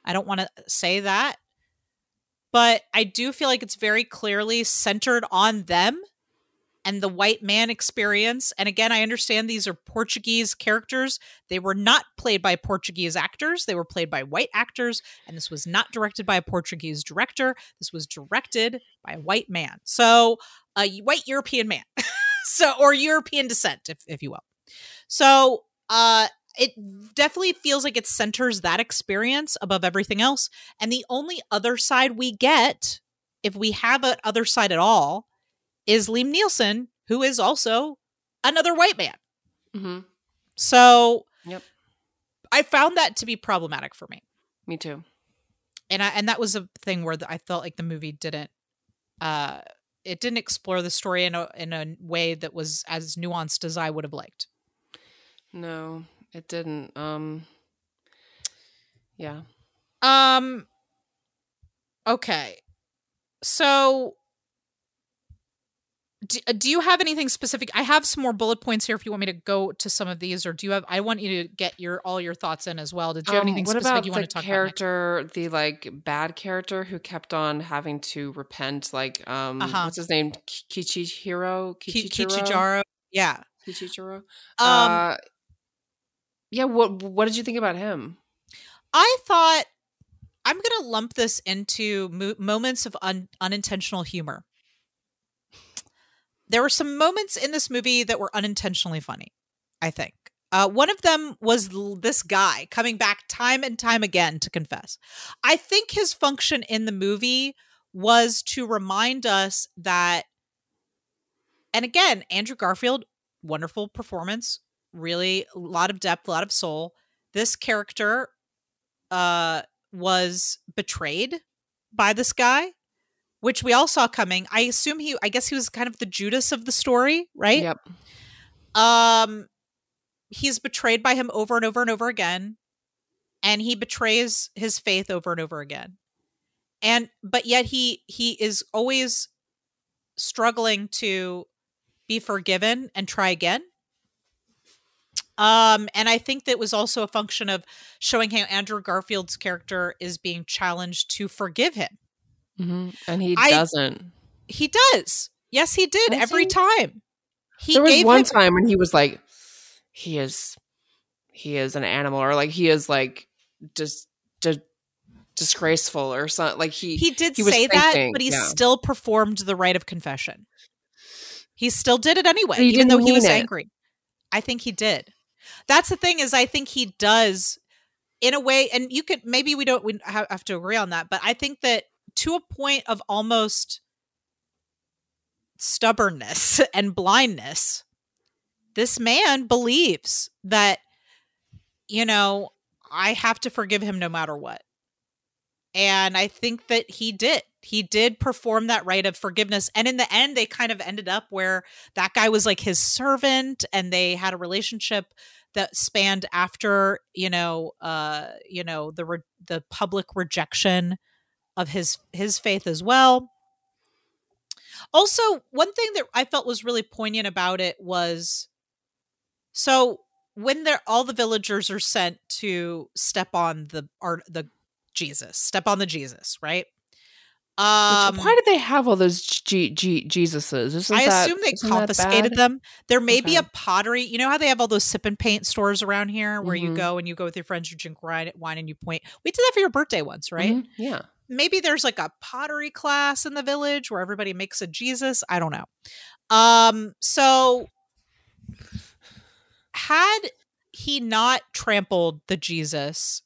I don't want to say that. But I do feel like it's very clearly centered on them and the white man experience. And again, I understand these are Portuguese characters. They were not played by Portuguese actors, they were played by white actors. And this was not directed by a Portuguese director. This was directed by a white man. So, a white European man. [laughs] so, or European descent, if, if you will. So, uh, it definitely feels like it centers that experience above everything else. And the only other side we get, if we have an other side at all, is Liam Neeson, who is also another white man. Mm-hmm. So Yep. I found that to be problematic for me. Me too. And I, and that was a thing where the, I felt like the movie didn't uh it didn't explore the story in a in a way that was as nuanced as I would have liked. No, it didn't. Um. Yeah. Um okay. So do, uh, do you have anything specific? I have some more bullet points here if you want me to go to some of these or do you have I want you to get your all your thoughts in as well. Did you have Um, anything what specific about you the want to talk character, about? The character, the like bad character who kept on having to repent? Like, um, Uh-huh. what's his name? Ki- Kichihiro. about? Ki- Kichichiro. Kichijaro. Yeah. Kichichiro. Um uh, yeah. What What did you think about him? I thought I'm going to lump this into mo- moments of un- unintentional humor. There were some moments in this movie that were unintentionally funny, I think. Uh, one of them was l- this guy coming back time and time again to confess. I think his function in the movie was to remind us that, and again, Andrew Garfield, wonderful performance, really a lot of depth, a lot of soul. This character uh was betrayed by this guy which we all saw coming. I assume he i guess he was kind of the judas of the story right? Yep. um he's betrayed by him over and over and over again and he betrays his faith over and over again. And but yet he he is always struggling to be forgiven and try again. Um and i think that was also a function of showing how andrew garfield's character is being challenged to forgive him hmm And he I- doesn't. he does yes he did Does every he? time he there was gave one him- time when he was like, he is, he is an animal, or like he is like just, just disgraceful or something. Like he, he did he say that but he yeah. still performed the rite of confession he still did it anyway even though he was it. angry i think he did that's the thing is i think he does in a way and you could maybe we don't we have to agree on that but i think that to a point of almost stubbornness [laughs] and blindness this man believes that you know i have to forgive him no matter what. And i think that he did. He did perform that rite of forgiveness. And in the end they kind of ended up where that guy was like his servant and they had a relationship that spanned after you know uh you know the re- the public rejection of his his faith as well also one thing that i felt was really poignant about it was so when they're all the villagers are sent to step on the art the jesus step on the jesus right Which- um why did they have all those G- G- Jesuses? Isn't I that- assume they confiscated them. There may be a pottery. You know how they have all those sip and paint stores around here where you Mhm. go and you go with your friends, you drink wine, wine and you point. We did that for your birthday once, right? Mhm, Yeah. Maybe there's like a pottery class in the village where everybody makes a Jesus. I don't know. Um, so had he not trampled the Jesus,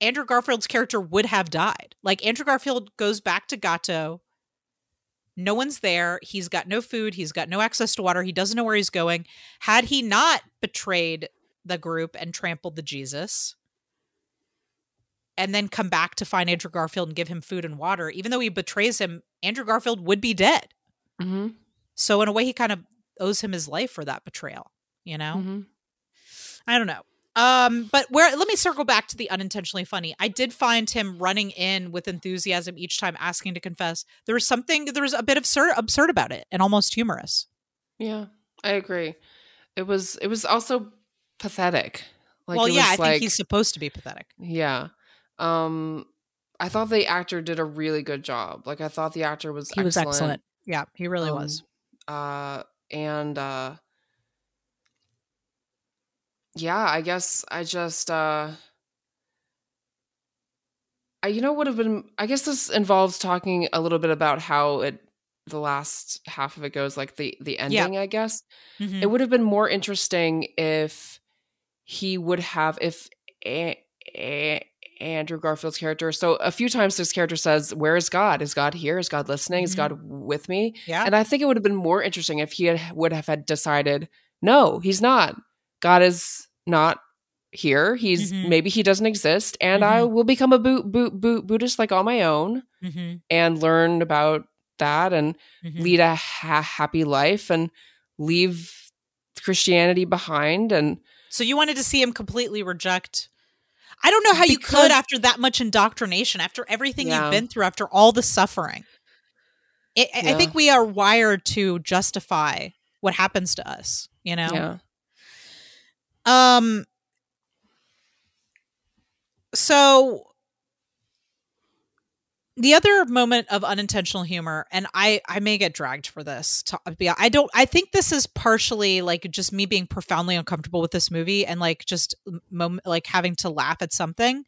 Andrew Garfield's character would have died. Like Andrew Garfield goes back to Goto. No one's there. He's got no food. He's got no access to water. He doesn't know where he's going. Had he not betrayed the group and trampled the Jesus, and then come back to find Andrew Garfield and give him food and water, even though he betrays him, Andrew Garfield would be dead. hmm So in a way, he kind of owes him his life for that betrayal. You know, hmm I don't know. Um, but where let me circle back to the unintentionally funny. I did find him running in with enthusiasm each time asking to confess. There was something there was a bit absurd absurd about it and almost humorous. Yeah, I agree. It was. It was also pathetic. Like, well, yeah, I was think like- he's supposed to be pathetic. Yeah. Um, I thought the actor did a really good job. Like, I thought the actor was He was excellent. Yeah, he really Um, was. uh and uh yeah i guess i just uh I, you know would have been i guess this involves talking a little bit about how it the last half of it goes like the the ending i guess Mhm. it would have been more interesting if he would have if A- Andrew Garfield's character. So a few times this character says, "Where is God? Is God here? Is God listening? Is Mhm. God with me?" yeah. And I think it would have been more interesting if he had, would have had decided, "No, he's not. God is not here. He's Mhm. maybe he doesn't exist, and I Mhm. will become a Bu- Bu- Buddhist like on my own Mhm. and learn about that and Mhm. lead a ha- happy life and leave Christianity behind and." So you wanted to see him completely reject. I don't know how you Because- could after that much indoctrination, after everything Yeah. you've been through, after all the suffering. I- I I think we are wired to justify what happens to us. You know. Yeah. Um. So the other moment of unintentional humor, and I I may get dragged for this. To, yeah, I don't. I think this is partially like just me being profoundly uncomfortable with this movie and like just moment like having to laugh at something.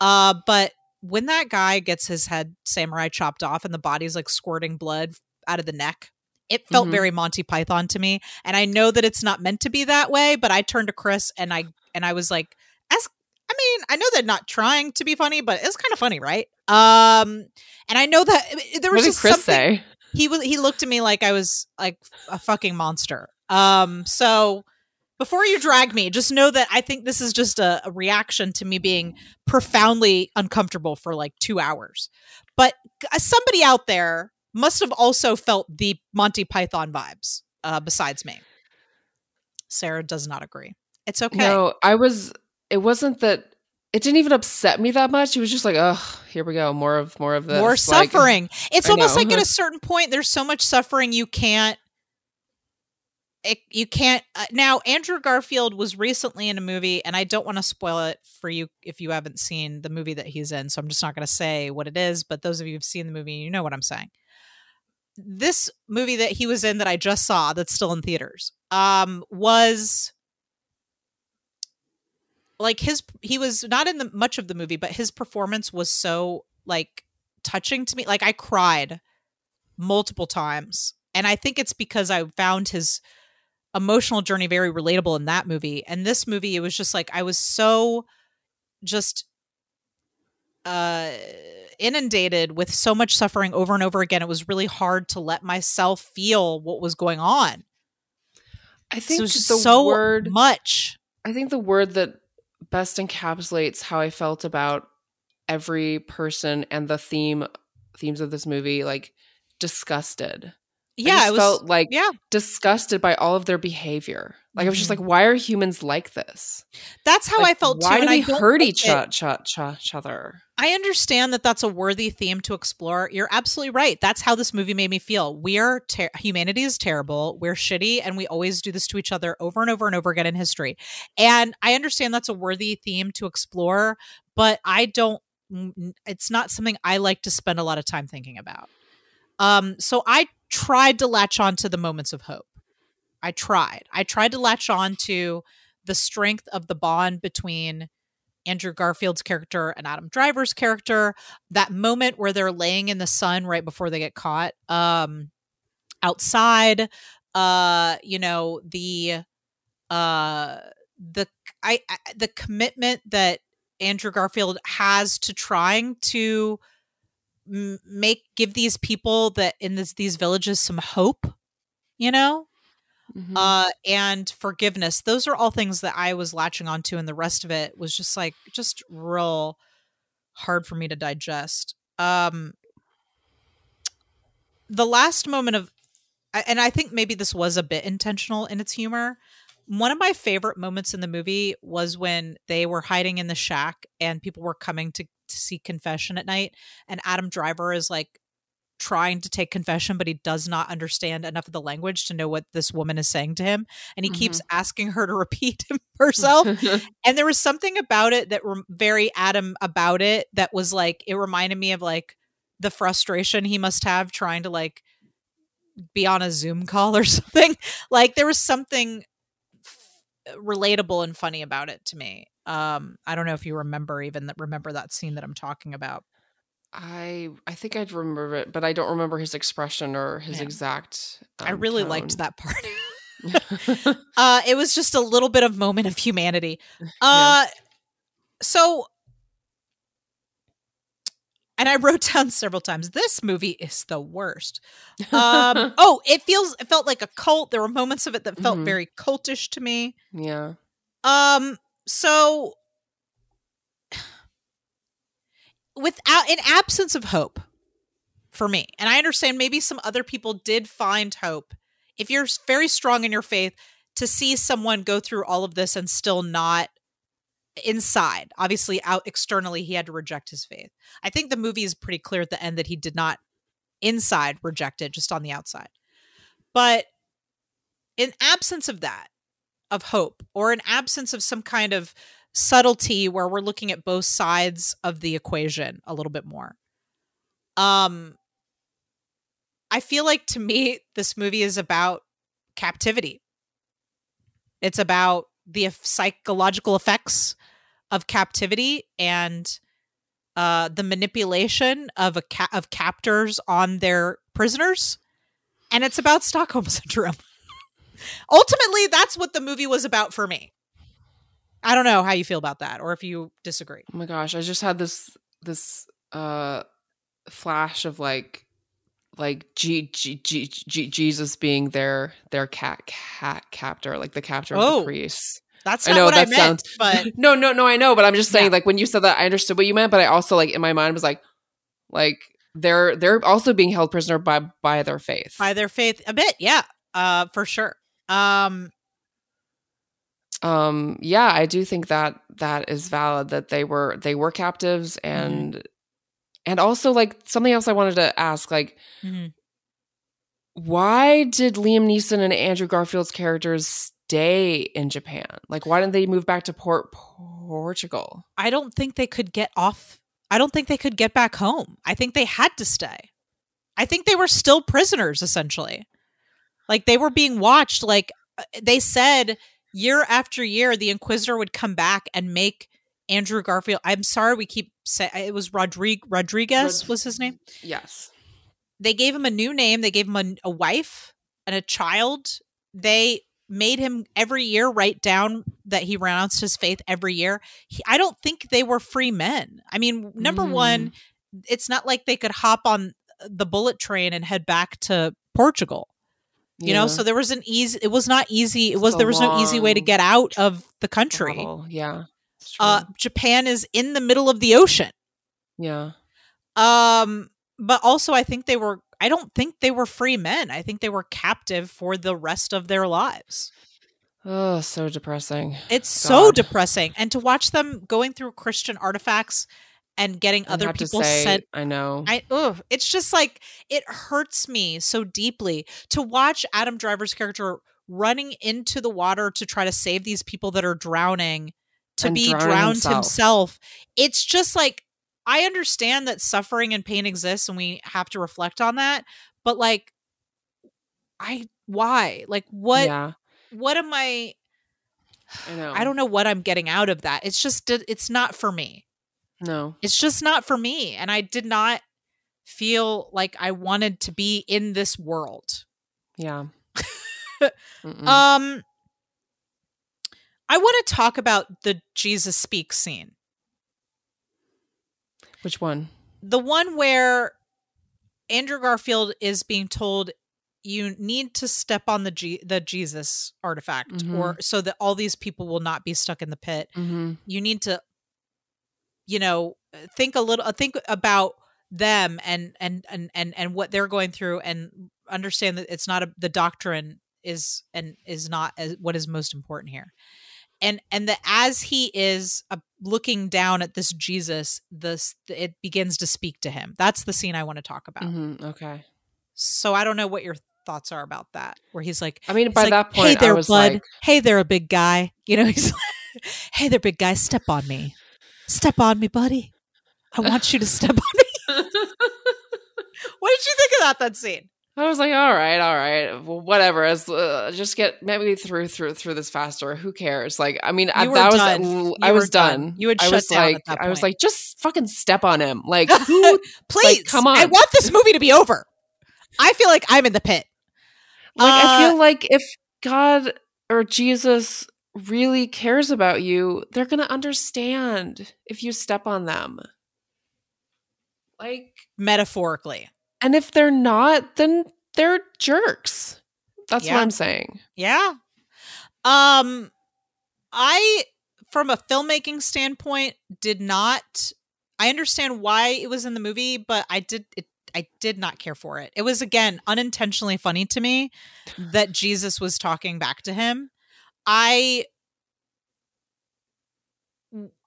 Uh, but when that guy gets his head samurai chopped off and the body's like squirting blood out of the neck. It felt Mhm. very Monty Python to me, and I know that it's not meant to be that way. But I turned to Chris and I and I was like, "As I mean, I know they're not trying to be funny, but it's kind of funny, right?" Um, and I know that there What was did just Chris something say? he was he looked at me like I was like a fucking monster. Um, so before you drag me, just know that I think this is just a, a reaction to me being profoundly uncomfortable for like two hours. But uh, somebody out there must have also felt the Monty Python vibes. Uh, besides me, Sarah does not agree. It's okay. No, I was. It wasn't that. It didn't even upset me that much. It was just like, oh, here we go, more of more of this. More Like, suffering. It's I almost know. like at a [laughs] certain point, there's so much suffering you can't. It, you can't uh, now. Andrew Garfield was recently in a movie, and I don't want to spoil it for you if you haven't seen the movie that he's in. So I'm just not going to say what it is. But those of you who've seen the movie, you know what I'm saying. This movie that he was in that I just saw, that's still in theaters, um, was like his. He was not in the much of the movie, but his performance was so like touching to me. Like I cried multiple times. And I think it's because I found his emotional journey very relatable in that movie. And this movie, it was just like I was so just uh inundated with so much suffering over and over again. It was really hard to let myself feel what was going on. I So think it was just the so word. much. I think the word that best encapsulates how I felt about every person and the theme themes of this movie, like disgusted. I Yeah, just it was felt like yeah. disgusted by all of their behavior. Like I was just Mhm. like, why are humans like this? That's how Like, I felt Why too. do and I we don't hurt each, it- o- ch- ch- each other? I understand that that's a worthy theme to explore. You're absolutely right. That's how this movie made me feel. We are ter- humanity is terrible. We're shitty, and we always do this to each other over and over and over again in history. And I understand that's a worthy theme to explore, but I don't. It's not something I like to spend a lot of time thinking about. Um, so I tried to latch on to the moments of hope. I tried. I tried to latch on to the strength of the bond between Andrew Garfield's character and Adam Driver's character. That moment where they're laying in the sun right before they get caught um, outside. Uh, you know the uh the I, I the commitment that Andrew Garfield has to trying to make give these people that in this these villages some hope. You know, Mhm. uh and forgiveness those are all things that i was latching onto and the rest of it was just like just real hard for me to digest um the last moment of and i think maybe this was a bit intentional in its humor one of my favorite moments in the movie was when they were hiding in the shack and people were coming to, to seek confession at night and adam driver is like trying to take confession, but he does not understand enough of the language to know what this woman is saying to him. And he keeps mm-hmm. asking her to [laughs] repeat [laughs] herself. [laughs] and there was something about it that very Adam about it that was like, it reminded me of like the frustration he must have trying to like be on a Zoom call or something. Like there was something relatable and funny about it to me. Um, I don't know if you remember even that remember that scene that I'm talking about. I I think I'd remember it, but I don't remember his expression or his Yeah. exact. I um, really liked that part. [laughs] uh it was just a little bit of moment of humanity uh so and i wrote [laughs] down several times this movie is the worst [laughs] um oh it feels it felt like a cult there were moments of it that felt Mhm. very cultish to me yeah. um so [sighs] without an absence of hope for me and i understand maybe some other people did find hope if you're very strong in your faith to see someone go through all of this and still not inside obviously out externally he had to reject his faith. I think the movie is pretty clear at the end that he did not inside reject it just on the outside. But in absence of that of hope or in absence of some kind of subtlety where we're looking at both sides of the equation a little bit more um i feel like to me this movie is about captivity. It's about the psychological effects of captivity and uh the manipulation of a ca- of captors on their prisoners and it's about stockholm syndrome [laughs] ultimately that's what the movie was about for me i don't know how you feel about that or if you disagree Oh my gosh, I just had this this uh flash of like like G, G, G, G, Jesus being their their cat cat captor, like the captor of Oh. the priests. That's I know, what i that meant sounds- but [laughs] no, no, no, I know, but I'm just saying, Yeah. like when you said that, I understood what you meant, but I also like in my mind was like, like they're they're also being held prisoner by by their faith. by their faith a bit yeah uh for sure um um yeah i do think that that is valid that they were they were captives Mm-hmm. and and also like something else i wanted to ask like mhm. why did liam neeson and andrew garfield's characters stay in japan like why didn't they move back to port portugal I don't think they could get off. I don't think they could get back home. I think they had to stay. I think they were still prisoners, essentially. Like they were being watched. Like uh, they said year after year, the Inquisitor would come back and make Andrew Garfield. I'm sorry, we keep saying it was Rodrigue Rodrigues Rod- was his name. yes They gave him a new name. They gave him a, a wife and a child. They made him every year write down that he renounced his faith every year. He, I don't think they were free men. I mean, number Mm. one, it's not like they could hop on the bullet train and head back to Portugal. You know, so there was an easy. It was not easy. It was a there was no easy way to get out of the country. Travel, yeah. Uh, Japan is in the middle of the ocean. yeah Um, but also I think they were. I don't think they were free men. I think they were captive for the rest of their lives. oh so depressing It's so depressing, and to watch them going through Christian artifacts and getting I other people say, sent i know I ugh, it's just like it hurts me so deeply to watch Adam Driver's character running into the water to try to save these people that are drowning to And be drowned himself. himself. It's just like I understand that suffering and pain exists and we have to reflect on that, but like I why? Like what yeah. what am I i [sighs] know. I don't know what I'm getting out of that. It's just it's not for me. No. it's just not for me and i did not feel like i wanted to be in this world. Yeah. [laughs] Um i want to talk about the jesus speaks scene which one the one where andrew garfield is being told you need to step on the G- the jesus artifact Mhm. or so that all these people will not be stuck in the pit mm-hmm. you need to you know think a little think about them and and and and, and what they're going through and understand that it's not a, the doctrine is and is not as, what is most important here and and that as he is uh, looking down at this jesus this it begins to speak to him that's the scene i want to talk about Mm-hmm. okay so i don't know what your thoughts are about that where he's like i mean by like, that point hey there, bud. like hey there, a big guy. You know, [laughs] he's like, hey there, big guy. Step on me. Step on me, buddy. I want you to step on me. [laughs] What did you think about that scene? I was like, all right, all right, well, whatever. As uh, just get maybe through through through this faster. Who cares? Like, I mean, I, that was done. l- You I was done. done. You had I shut was down like, I was like, just fucking step on him. [laughs] Like, who? Please, come on. I want this movie to be over. I feel like I'm in the pit. like, I Uh, feel like if God or Jesus really cares about you, they're gonna understand if you step on them. Like, metaphorically. And if they're not, then they're jerks. That's Yeah. what I'm saying. Yeah. Um I from a filmmaking standpoint did not I understand why it was in the movie, but I did it I did not care for it. It was again unintentionally funny to me that Jesus was talking back to him. I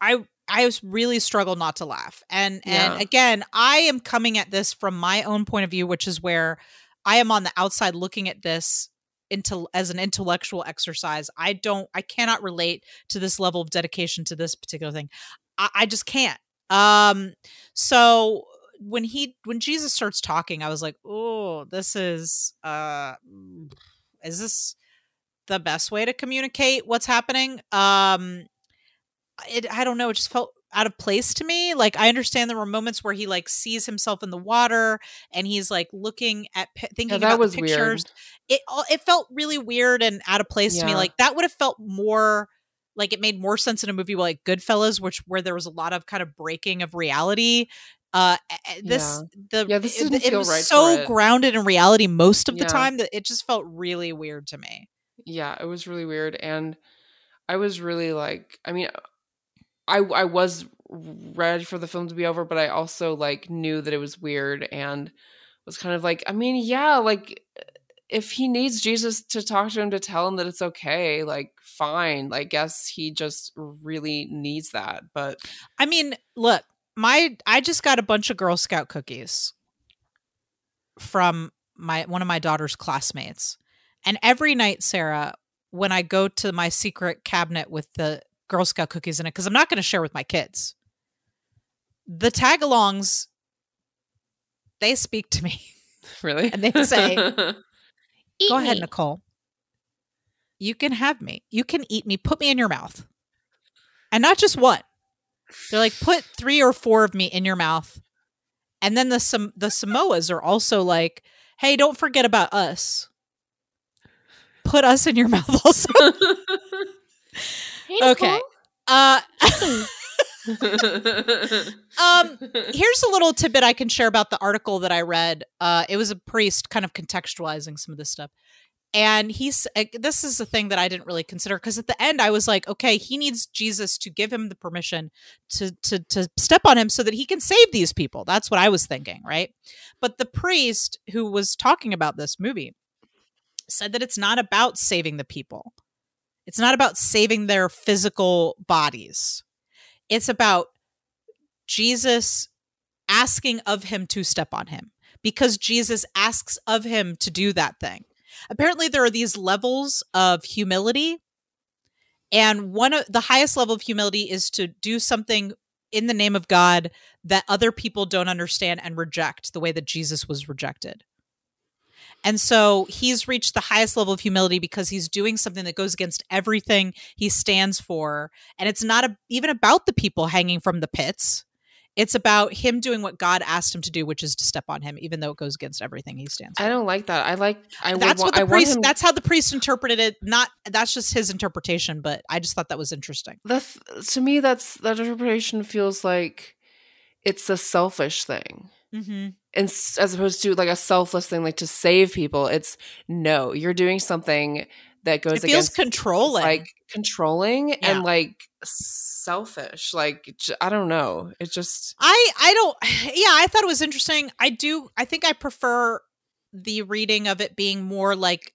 I I was really struggle not to laugh. And and again, I am coming at this from my own point of view, which is where I am on the outside looking at this into as an intellectual exercise. I don't I cannot relate to this level of dedication to this particular thing. I, I just can't. Um so when he when Jesus starts talking, I was like, oh, this is uh is this the best way to communicate what's happening? Um it I don't know, it just felt out of place to me. Like I understand there were moments where he like sees himself in the water and he's like looking at thinking Yeah, about was the pictures. weird. It it felt really weird and out of place to me. Like that would have felt more like it made more sense in a movie like Goodfellas, which where there was a lot of kind of breaking of reality. Uh, this the Yeah, this it, it feel was right so it. grounded in reality most of the time that it just felt really weird to me. yeah it was really weird and i was really like i mean i i was ready for the film to be over but i also like knew that it was weird and was kind of like i mean yeah like if he needs jesus to talk to him to tell him that it's okay like fine i guess he just really needs that but I mean, look, my I just got a bunch of Girl Scout cookies from my one of my daughter's classmates. And every night, Sarah, when I go to my secret cabinet with the Girl Scout cookies in it, because I'm not going to share with my kids, the tag-alongs they speak to me. [laughs] really And they say, [laughs] Go ahead, me. Nicole. You can have me. You can eat me. Put me in your mouth. And not just one. They're like, put three or four of me in your mouth. And then the Sam- the Samoas are also like, hey, don't forget about us. Put us in your mouth also. [laughs] Hey, Okay. Uh [laughs] [laughs] um here's a little tidbit I can share about the article that I read. Uh, it was a priest kind of contextualizing some of this stuff. And he's uh, this is the thing that I didn't really consider because at the end I was like, okay, he needs Jesus to give him the permission to to to step on him so that he can save these people. That's what I was thinking, right? But the priest who was talking about this movie said that it's not about saving the people. It's not about saving their physical bodies. It's about Jesus asking of him to step on him because Jesus asks of him to do that thing. Apparently, there are these levels of humility. And one of the highest level of humility is to do something in the name of God that other people don't understand and reject the way that Jesus was rejected. And so he's reached the highest level of humility because he's doing something that goes against everything he stands for. And it's not a, even about the people hanging from the pits. It's about him doing what God asked him to do, which is to step on him, even though it goes against everything he stands for. I don't like that. I like. I that's wa- what the I priest. him- That's how the priest interpreted it. Not that's just his interpretation, but I just thought that was interesting. That's to me. That's that interpretation feels like it's a selfish thing, Mm-hmm. And as opposed to like a selfless thing, like to save people. It's no, you're doing something that goes It feels against controlling. like controlling Yeah. and like selfish. Like i don't know. It just I I don't [sighs] yeah, I thought it was interesting. I do I think I prefer the reading of it being more like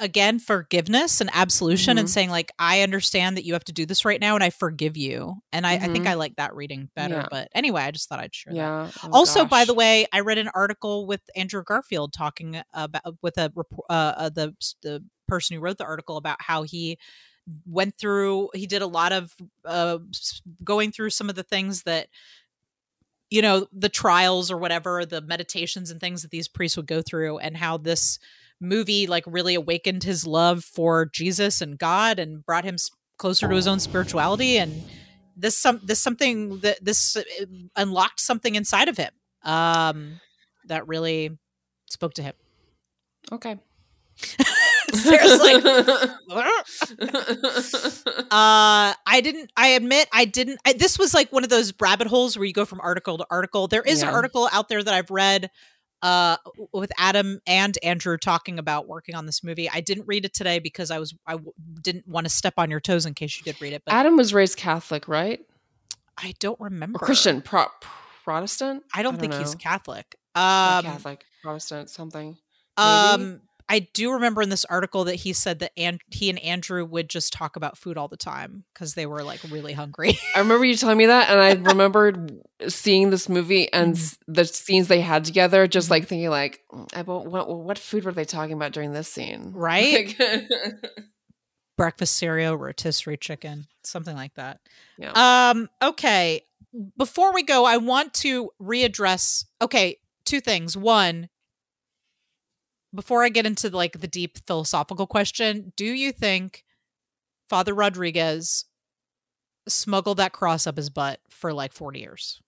again forgiveness and absolution and Mhm. saying like I understand that you have to do this right now and I forgive you. And I, I think. I like that reading better. Yeah. But anyway, I just thought I'd share that. yeah. Oh, also, by the way, I read an article with Andrew Garfield talking about with a uh, uh, the the person who wrote the article about how he went through. He did a lot of uh, going through some of the things that you know the trials or whatever the meditations and things that these priests would go through and how this movie like really awakened his love for jesus and god and brought him closer to his own spirituality and this some this something that this uh, unlocked something inside of him um that really spoke to him. Okay. [laughs] Sarah's [laughs] like, [laughs] uh i didn't i admit i didn't I, this was like one of those rabbit holes where you go from article to article. There is an article out there that i've read uh with adam and andrew talking about working on this movie i didn't read it today because i was i w- didn't want to step on your toes in case you did read it but Adam was raised Catholic, right? i don't remember Or Christian, pro- Protestant? i don't, think he's catholic um Catholic, Protestant, something. um i do remember in this article that he said that and he and andrew would just talk about food all the time because they were like really hungry [laughs] I remember you telling me that, and I [laughs] remembered seeing this movie and Mhm. the scenes they had together, just Mhm. like thinking, like, I, what, what, what food were they talking about during this scene? [laughs] Right? Like- breakfast cereal, rotisserie chicken, something like that. Yeah. Um, okay. Before we go, I want to readdress okay, two things. One, before I get into like the deep philosophical question, do you think Father Rodrigues smuggled that cross up his butt for like 40 years?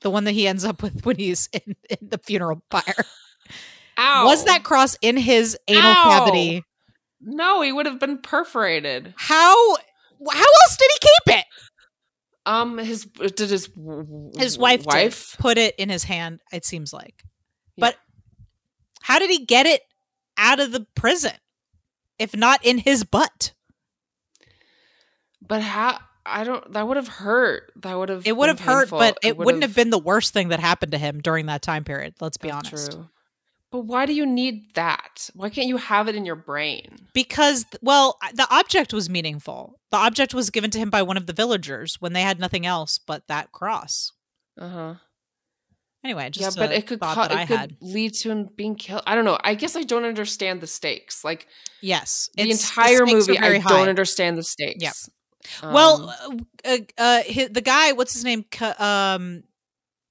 The one that he ends up with [laughs] when he's in, in the funeral pyre. Ow. Was that cross in his anal Ow. cavity? No, he would have been perforated. How how else did he keep it? Um, his did his His wife, wife. put it in his hand. It seems like, Yeah. but how did he get it out of the prison if not in his butt? But how? I don't. That would have hurt. That would have. It would have hurt, but it would wouldn't have been the worst thing that happened to him during that time period. Let's be That's honest. True. But why do you need that? Why can't you have it in your brain? Because, well, the object was meaningful. The object was given to him by one of the villagers when they had nothing else but that cross. Uh huh. Anyway, Yeah, but it could thought co- that I it could lead to him being killed. I don't know. I guess I don't understand the stakes. Like Yes, the it's- entire are movie, I very don't understand the stakes. Yep. Um, well, uh, uh, uh, hi- the guy, what's his name? Um,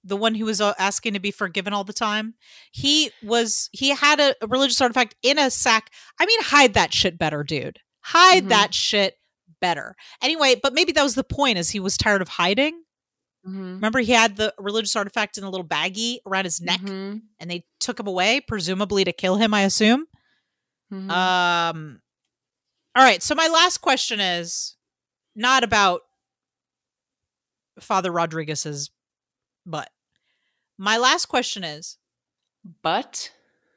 the one who was uh, asking to be forgiven all the time. He was. He had a, a religious artifact in a sack. I mean, hide that shit better, dude. Hide Mhm. that shit better. Anyway, but maybe that was the point. Is he was tired of hiding. Mhm, Remember, he had the religious artifact in a little baggie around his neck, mhm, and they took him away, presumably to kill him. I assume. mhm. Um. All right. So my last question is not about Father Rodrigues's butt. My last question is but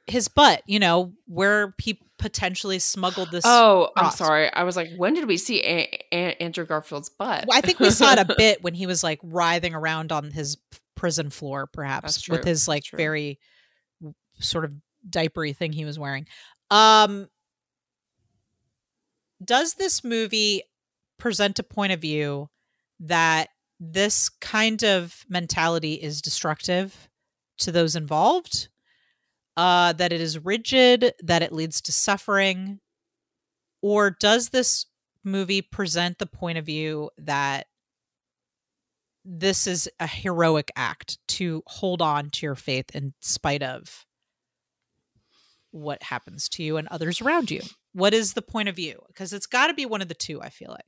his butt. You know where he potentially smuggled this. oh, I'm sorry. I was like, when did we see a- a- Andrew Garfield's butt? Well, I think we saw it a [laughs] bit when he was like writhing around on his prison floor, perhaps with his like very sort of diapery thing he was wearing. Um, does this movie present a point of view that this kind of mentality is destructive to those involved? Uh, that it is rigid, that it leads to suffering, or does this movie present the point of view that this is a heroic act to hold on to your faith in spite of what happens to you and others around you? What is the point of view? Because it's got to be one of the two, I feel like.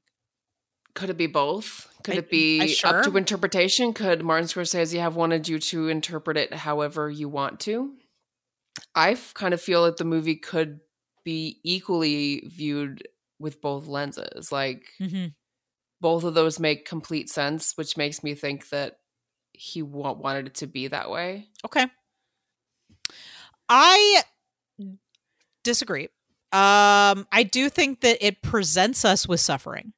Could it be both? Could I- it be I- up to interpretation? Could Martin Scorsese have wanted you to interpret it however you want to? I kind of feel that the movie could be equally viewed with both lenses. Like Mm-hmm. both of those make complete sense, which makes me think that he wa- wanted it to be that way. Okay. I disagree. Um, I do think that it presents us with suffering,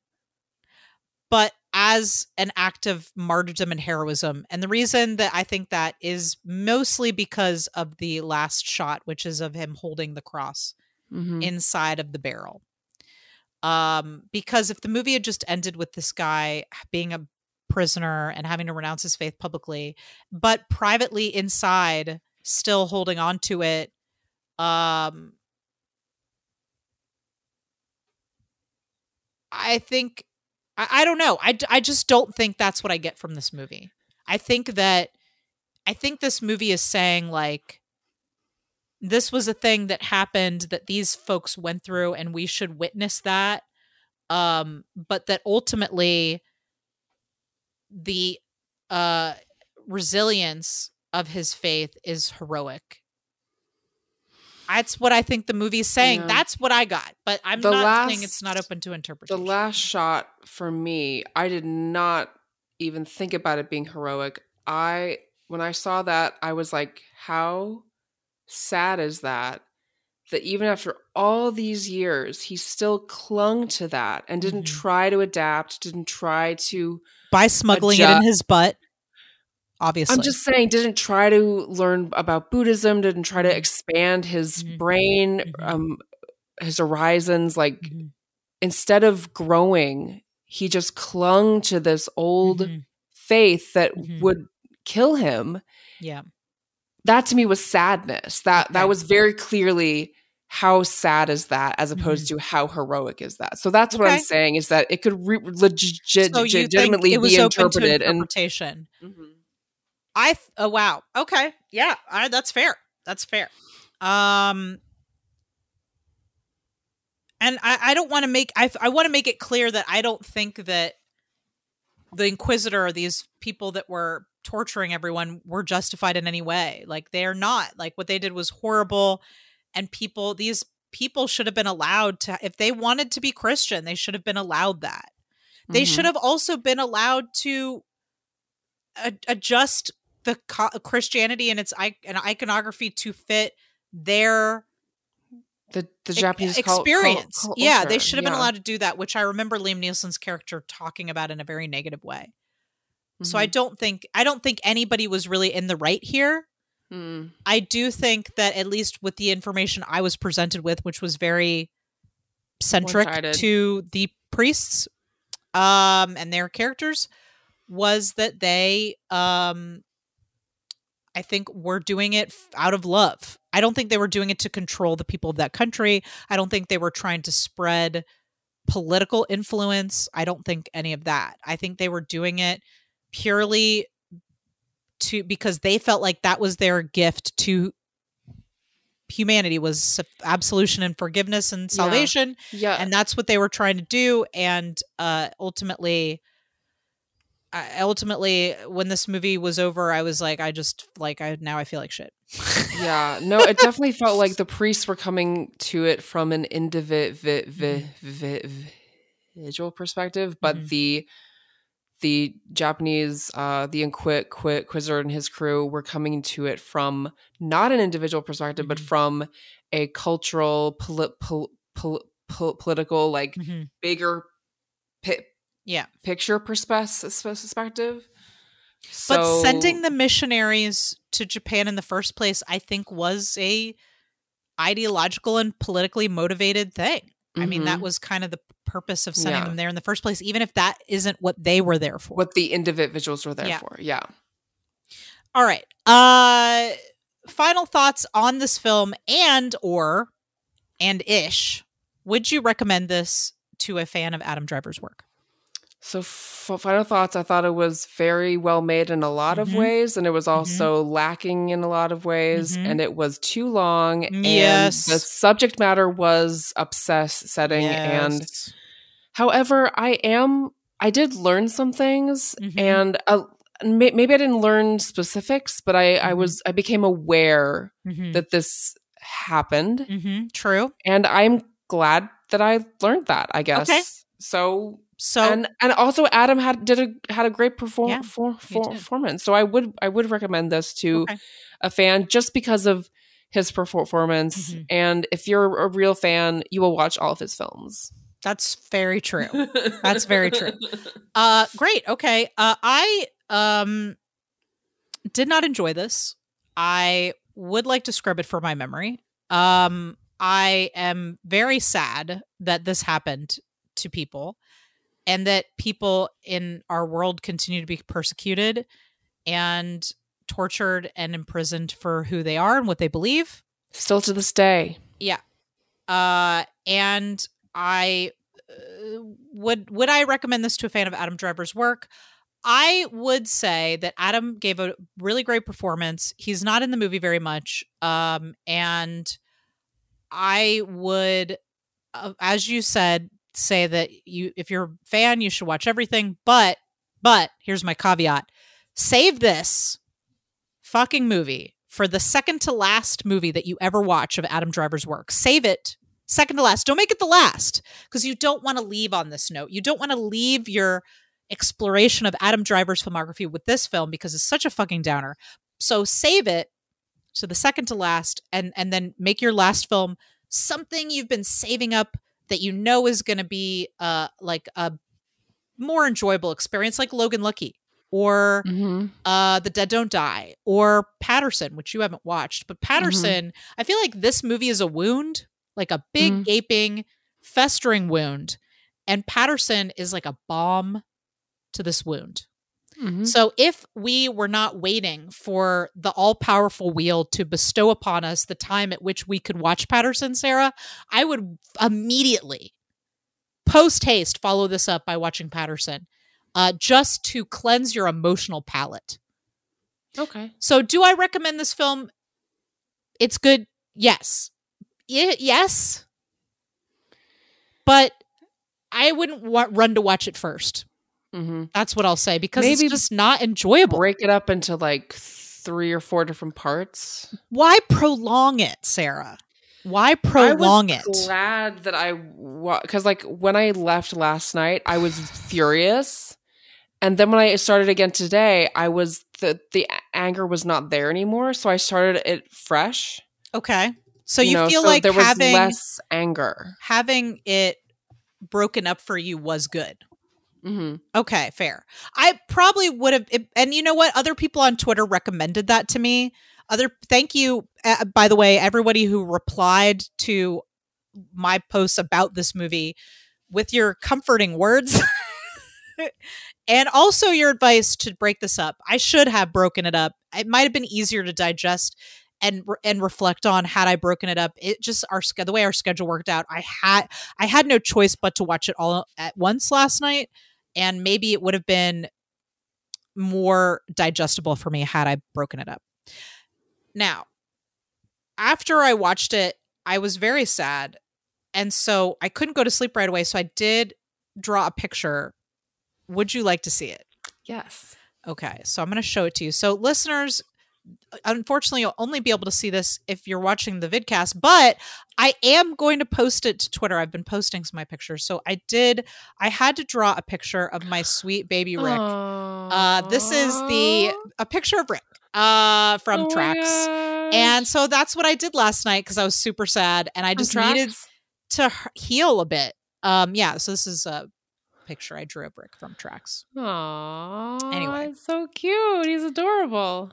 but as an act of martyrdom and heroism. And the reason that I think that is mostly because of the last shot, which is of him holding the cross Mm-hmm. inside of the barrel. Um, because if the movie had just ended with this guy being a prisoner and having to renounce his faith publicly, but privately inside, still holding on to it, um, I think I, I don't know. I, I just don't think that's what I get from this movie. I think that I think this movie is saying like this was a thing that happened that these folks went through and we should witness that um but that ultimately the uh resilience of his faith is heroic that's what i think the movie's saying Yeah. that's what i got but i'm The not saying it's not open to interpretation. The last shot for me, I did not even think about it being heroic. I when I saw that, I was like, how sad is that? That even after all these years, he still clung to that and didn't Mhm. try to adapt, didn't try to by smuggling it in his butt obviously I'm just saying, didn't try to learn about Buddhism, didn't try to Mhm. expand his Mhm. brain, Mhm. um, his horizons. Like Mhm. instead of growing, he just clung to this old Mhm. faith that would kill him. yeah That to me was sadness. That Okay. that was very clearly how sad is that, as opposed Mm-hmm. to how heroic is that. So that's what I'm saying is that it could re- legit- so legitimately it be interpreted and interpretation Mhm. I th- oh wow. Okay. Yeah, I, that's fair. That's fair. Um and I, I don't want to make I, I want to make it clear that I don't think that the inquisitor or these people that were torturing everyone were justified in any way. Like they are not. Like what they did was horrible and people these people should have been allowed to if they wanted to be Christian, they should have been allowed that. They Mhm. should have also been allowed to a- adjust the co- Christianity and its I- and iconography to fit their the the Japanese experience. culture. yeah, they should have been allowed to do that, which I remember Liam Neeson's character talking about in a very negative way. So I Mhm. don't think I don't think anybody was really in the right here. Mm. I do think that at least with the information I was presented with, which was very centric One-sided. to the priests um, and their characters, was that they, um, I think, were doing it f- out of love. I don't think they were doing it to control the people of that country. I don't think they were trying to spread political influence. I don't think any of that. I think they were doing it purely to because they felt like that was their gift to humanity was absolution and forgiveness and Yeah. salvation Yeah, and that's what they were trying to do and uh ultimately I ultimately when this movie was over i was like i just like i now i feel like shit yeah. [laughs] No, it definitely felt like the priests were coming to it from an individual perspective, but Mhm. the the Japanese, uh, the Inquit Quit Inquisitor and his crew were coming to it from not an individual perspective, but Mhm. from a cultural, poli- pol- pol- pol- political, like Mhm. bigger pi- Yeah. picture perspe- perspective. but sending the missionaries to japan in the first place i think was a ideological and politically motivated thing i mean that Mhm. was kind of the purpose of sending Yeah. them there in the first place even if that isn't what they were there for what the individuals were there Yeah. for. Yeah. All right. Uh final thoughts on this film and or and ish. Would you recommend this to a fan of Adam Driver's work? So, f- final thoughts. I thought it was very well made in a lot of Mhm. ways, and it was also lacking in a lot of ways, Mhm. and it was too long. Yes. and the subject matter was upsetting. And Yes. however, I am. I did learn some things, Mhm. and uh, may- maybe I didn't learn specifics, but I, I Mhm. was. I became aware that this happened. True. and I'm glad that I learned that. I guess. Okay. So So and and also Adam had did a had a great perform, Yeah, for, for, performance. So I would I would recommend this to Okay. a fan just because of his performance. Mhm. And if you're a real fan, you will watch all of his films. that's very true. That's [laughs] very true. Uh great. Okay. Uh I um did not enjoy this. I would like to scrub it for my memory. Um I am very sad that this happened to people and that people in our world continue to be persecuted and tortured and imprisoned for who they are and what they believe Still to this day. Yeah. Uh and i uh, would would i recommend this to a fan of adam driver's work I would say that Adam gave a really great performance. He's not in the movie very much. Um, and I would, uh, as you said, say that you, if you're a fan, you should watch everything. But, but here's my caveat: save this fucking movie for the second to last movie that you ever watch of Adam Driver's work. Save it second to last. Don't make it the last because you don't want to leave on this note. You don't want to leave your exploration of Adam Driver's filmography with this film because it's such a fucking downer. So save it to the second to last and and then make your last film something you've been saving up that you know is going to be uh like a more enjoyable experience like Logan Lucky or Mm-hmm. uh The Dead Don't Die or Paterson which you haven't watched but Paterson I feel like this movie is a wound like a big Mhm. gaping festering wound and Paterson is like a bomb to this wound Mm-hmm. so if we were not waiting for the all-powerful wheel to bestow upon us the time at which we could watch Paterson, Sarah, I would immediately post haste follow this up by watching Paterson. Uh, just to cleanse your emotional palate. Okay. So, do I recommend this film? It's good. Yes. Y- yes. But I wouldn't wa- run to watch it first. Mm-hmm. That's what I'll say because Maybe it's just not enjoyable. Break it up into like three or four different parts. Why prolong it, Sarah? Why prolong it? Glad that I because like when I left last night, I was furious, and then when I started again today, I was the the anger was not there anymore. So I started it fresh. Okay. So you, know, feel so like there was having less anger. having it broken up for you was good. Mm-hmm. Okay, fair. I probably would have and you know what other people on Twitter recommended that to me. Other thank you uh, by the way everybody who replied to my posts about this movie with your comforting words. [laughs] and also your advice to break this up. I should have broken it up. It might have been easier to digest and and reflect on had I broken it up. It just our the way our schedule worked out. I had I had no choice but to watch it all at once last night, and maybe it would have been more digestible for me had I broken it up. Now, after I watched it, I was very sad, and so I couldn't go to sleep right away. So I did draw a picture. Would you like to see it? Yes. Okay, so I'm going to show it to you. So, listeners, unfortunately, you'll only be able to see this if you're watching the vidcast, but I am going to post it to Twitter. I've been posting some of my pictures. So, I did, I had to draw a picture of my sweet baby Rick. Uh, this is the, a picture of Rick uh, from Oh Tracks. And so that's what I did last night because I was super sad and I just needed to heal a bit. Um, yeah, so this is a picture I drew of Rick from Tracks. Aww. Anyway. so cute. He's adorable.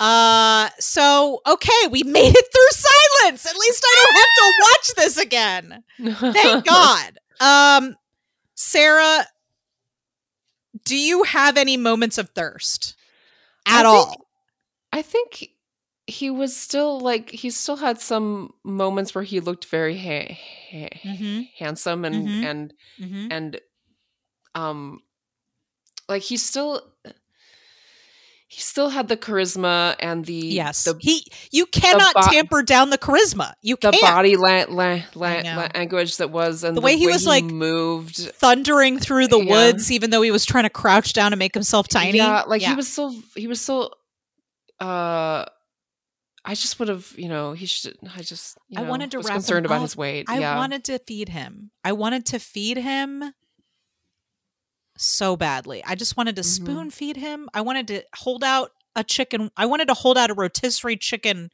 Uh, so okay, we made it through silence. At least I don't have to watch this again. Thank [laughs] God. Um, Sarah, do you have any moments of thirst at I think- all? I think he was still like he still had some moments where he looked very ha- ha- Mhm. handsome and Mhm. and Mm-hmm. and um like he still he still had the charisma and the Yes, the, he. You cannot bo- tamper down the charisma. You the can't. body la- la- la- language that was and The way he was, like, moved thundering through the Yeah. woods, even though he was trying to crouch down and make himself tiny. Yeah, like Yeah. he was so he was so uh I just would have, you know, he should I just you I know, wanted to was concerned about his weight. I yeah. wanted to feed him. I wanted to feed him so badly. I just wanted to Mhm. spoon feed him. I wanted to hold out a chicken. I wanted to hold out a rotisserie chicken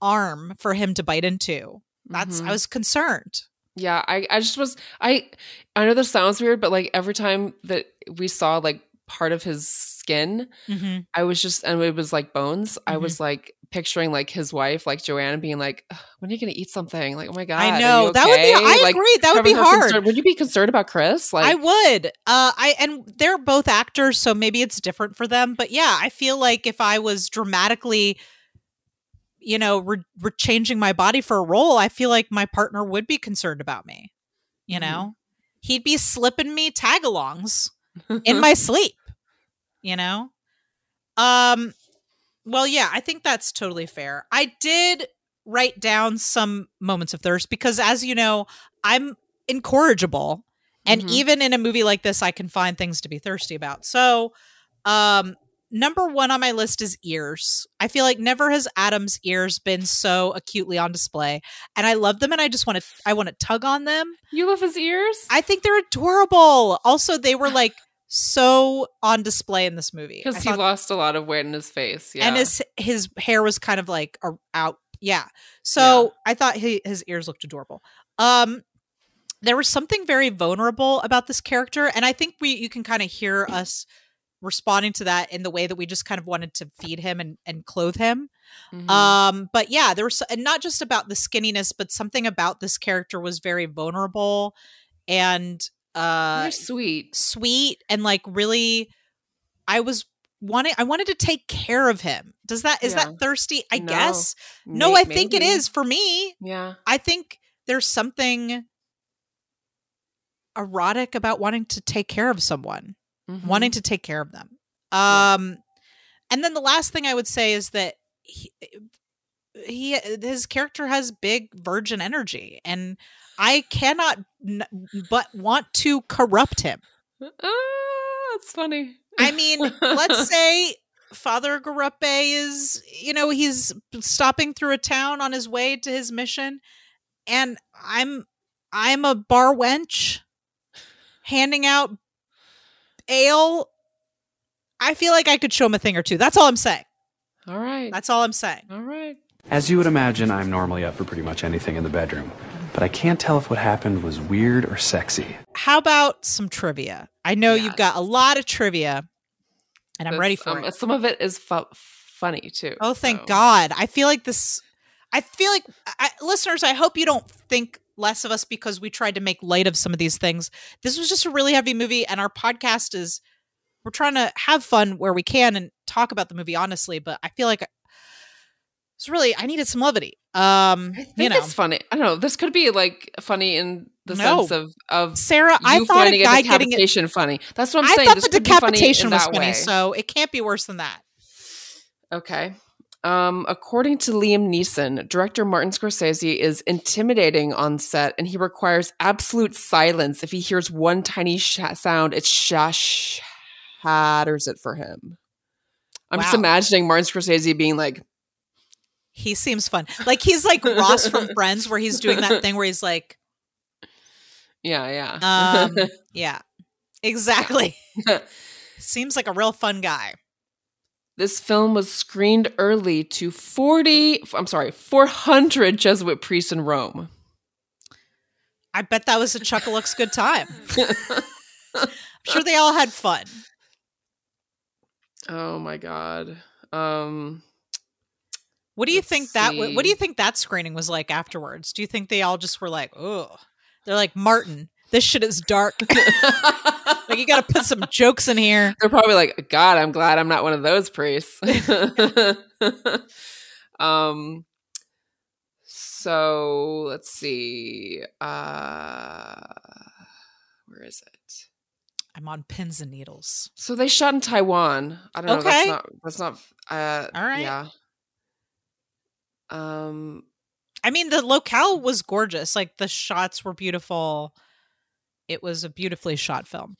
arm for him to bite into. That's Mhm. I was concerned. Yeah, I I just was I I know this sounds weird, but like every time that we saw like part of his skin, Mm-hmm. I was just and it was like bones. I Mhm. was like picturing like his wife, like Joanna, being like, "When are you going to eat something?" Like, "Oh my god, I know you that would be. I Like, agree. That would be hard. Would you be concerned about Chris? Like, I would. Uh, I and they're both actors, so maybe it's different for them. But yeah, I feel like if I was dramatically, you know, re- re- changing my body for a role, I feel like my partner would be concerned about me. You Mhm. know, he'd be slipping me tagalongs in [laughs] my sleep. You know? Um well, yeah, I think that's totally fair. I did write down some moments of thirst because as you know, I'm incorrigible and Mhm. even in a movie like this I can find things to be thirsty about. So, um number 1 on my list is ears. I feel like never has Adam's ears been so acutely on display and I love them and I just want to I want to tug on them. You love his ears? I think they're adorable. Also, they were like so on display in this movie. Because he thought- lost a lot of weight in his face. Yeah. and his his hair was kind of like a, out. Yeah. So Yeah. I thought he, his ears looked adorable. Um, there was something very vulnerable about this character, and I think we you can kind of hear us responding to that in the way that we just kind of wanted to feed him and and clothe him. Mhm. Um, but yeah, there was and not just about the skinniness, but something about this character was very vulnerable and uh sweet. sweet and like really I was wanting I wanted to take care of him. Does that is Yeah. that thirsty? I No. guess. No, May- I think it maybe. is for me. Yeah. I think there's something erotic about wanting to take care of someone wanting to take care of them. Yeah. Um, and then the last thing I would say is that he, he his character has big virgin energy, and I cannot n- but want to corrupt him. Ah, that's funny. I mean, let's [laughs] say Father Garupe is, you know, he's stopping through a town on his way to his mission, and I'm I'm a bar wench handing out ale. I feel like I could show him a thing or two. That's all I'm saying. All right. That's all I'm saying. All right. As you would imagine, I'm normally up for pretty much anything in the bedroom. But I can't tell if what happened was weird or sexy. How about some trivia? I know you've got a lot of trivia, and I'm This, ready for um, it. Some of it is fu- funny too. Oh, thank so. God. I feel like this. I feel like, I, listeners, I hope you don't think less of us because we tried to make light of some of these things. This was just a really heavy movie, and our podcast is, we're trying to have fun where we can and talk about the movie honestly, but I feel like it's really, I needed some levity. Um, I think you know, it's funny. I don't know. This could be like funny in the No. sense of of Sarah, I thought a finding guy a getting it. decapitation funny. That's what I'm I saying. thought This the be funny decapitation was funny, way. so it can't be worse than that. Okay. Um, according to Liam Neeson, director Martin Scorsese is intimidating on set, and he requires absolute silence. If he hears one tiny sh- sound, it sh- shatters it for him. I'm just imagining Martin Scorsese being like, He seems fun. Like he's like Ross from [laughs] Friends, where he's doing that thing where he's like, "Yeah, yeah, um, [laughs] yeah, exactly. [laughs] Seems like a real fun guy. This film was screened early to 40, I'm sorry, 400 Jesuit priests in Rome. I bet that was a Chuck Looks good time. I'm sure they all had fun. oh my god. Um What do you Let's think that? What do you think that screening was like afterwards? Do you think they all just were like, "Oh," they're like, "Martin, this shit is dark. [laughs] like you got to put some jokes in here." They're probably like, God, I'm glad I'm not one of those priests. [laughs] um so let's see. Uh where is it? I'm on pins and needles. So they shot in Taiwan. I don't know. Okay. That's not that's not uh All right. yeah. Um I mean, the locale was gorgeous. Like the shots were beautiful. It was a beautifully shot film.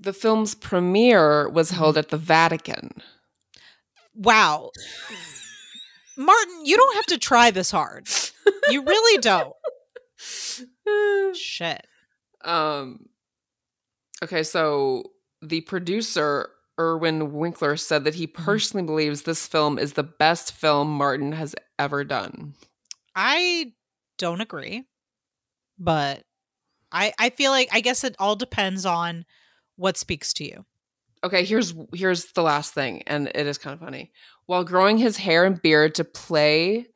the film's premiere was Mm-hmm. held at the Vatican. Wow. Martin, you don't have to try this hard. You really don't. [laughs] Shit. Um okay, so the producer Irwin Winkler said that he Mm-hmm. personally believes this film is the best film Martin has ever done. I don't agree, but I I feel like I guess it all depends on what speaks to you. Okay, here's here's the last thing and it is kind of funny. While growing his hair and beard to play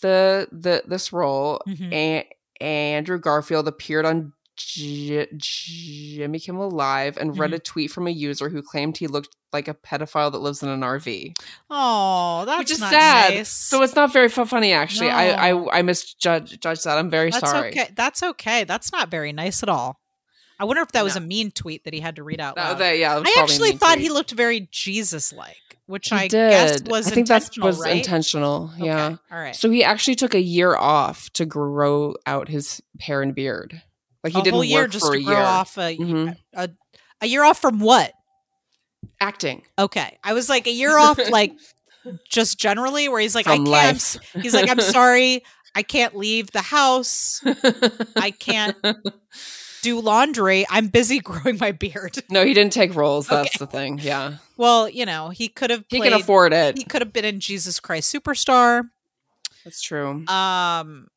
the the this role, Mhm. A- Andrew Garfield appeared on J- Jimmy Kimmel Live and read Mhm. a tweet from a user who claimed he looked like a pedophile that lives in an RV. Oh, that's which is not sad. nice. So it's not very funny, actually. I No. I I misjudged judged that. I'm very that's sorry. okay. That's okay. That's not very nice at all. I wonder if that was a mean tweet that he had to read out loud. that- yeah, I actually thought tweet. he looked very Jesus-like, which He I guess did. was I think that intentional, was right? intentional. Yeah. Okay, All right. So he actually took a year off to grow out his hair and beard. Like he a didn't whole year work just for to a grow year. off a, Mhm. a a year off from what? Acting Okay, I was like a year off, [laughs] like just generally, where he's like, from I can't. life. He's like, I'm [laughs] sorry, I can't leave the house. I can't [laughs] do laundry. I'm busy growing my beard. no, he didn't take roles. That's Okay. the thing. Yeah, Well, you know, he could have. he can afford it. He could have been in Jesus Christ Superstar. That's true. Um.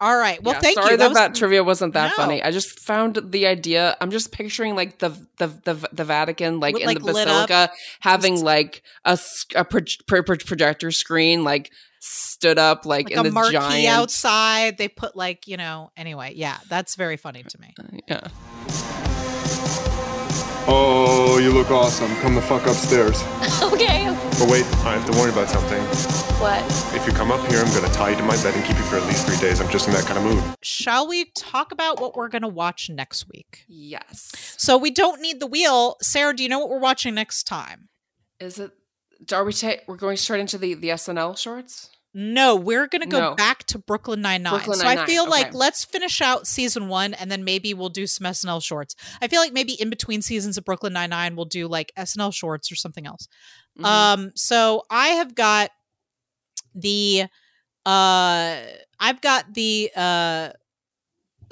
All right. Well, Yeah, thank sorry you. that, that was- trivia wasn't that No. funny. I just found the idea. I'm just picturing like the the the, the Vatican, like With, in like, the basilica, having Just- like a, a pro- pro- pro- projector screen, like stood up, like, like in a the marquee giant. outside. They put like you know. Anyway, yeah, that's very funny to me. Uh, yeah. Oh, you look awesome. Come the fuck upstairs. [laughs] Okay. But wait, I have to warn you about something. What? If you come up here, I'm gonna tie you to my bed and keep you for at least three days. I'm just in that kind of mood. Shall we talk about what we're going to watch next week? Yes. So we don't need the wheel. Sarah, do you know what we're watching next time? Is it? Are we? Ta- we're going straight into the the SNL shorts. No, we're going to go No. back to Brooklyn Nine Nine. Brooklyn So I Nine-Nine, feel like let's finish out season one, and then maybe we'll do some SNL shorts. I feel like maybe in between seasons of Brooklyn Nine Nine, we'll do like SNL shorts or something else. Mhm. Um, so I have got the uh I've got the uh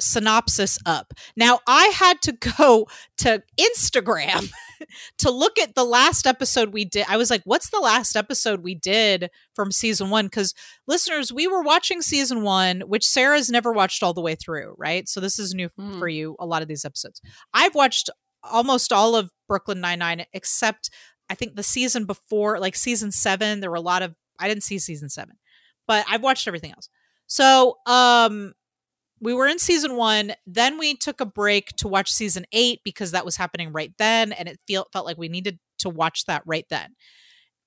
synopsis up. Now I had to go to Instagram [laughs] [laughs] to look at the last episode we did. I was like, what's the last episode we did from season 1 cuz listeners, we were watching season 1, which Sarah's never watched all the way through, right? So this is new Mhm. for you a lot of these episodes. I've watched almost all of Brooklyn Nine-Nine except I think the season before, like season seven, there were a lot of I didn't see season seven, but I've watched everything else. So um we were in season one, then we took a break to watch season eight because that was happening right then, and it feel felt like we needed to watch that right then.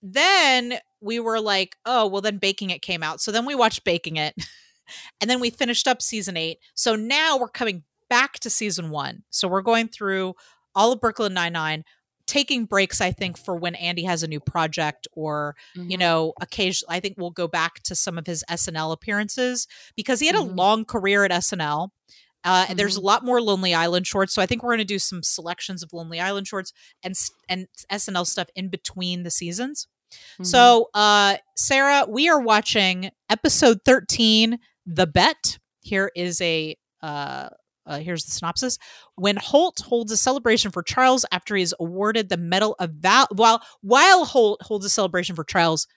Then we were like, oh, well, then Baking It came out. So then we watched Baking It. [laughs] and then we finished up season eight. So now we're coming back to season one. So we're going through all of Brooklyn Nine-Nine, taking breaks, I think, for when Andy has a new project or, you Mhm. know, occasionally, I think we'll go back to some of his SNL appearances because he had a Mhm. long career at SNL. Uh, and There's a Mhm. lot more Lonely Island shorts, so I think we're going to do some selections of Lonely Island shorts and and SNL stuff in between the seasons. So, uh, Sarah, we are watching episode 13, The Bet. Here is a uh, uh, here's the synopsis. When Holt holds a celebration for Charles after he is awarded the Medal of Val, while while Holt holds a celebration for Charles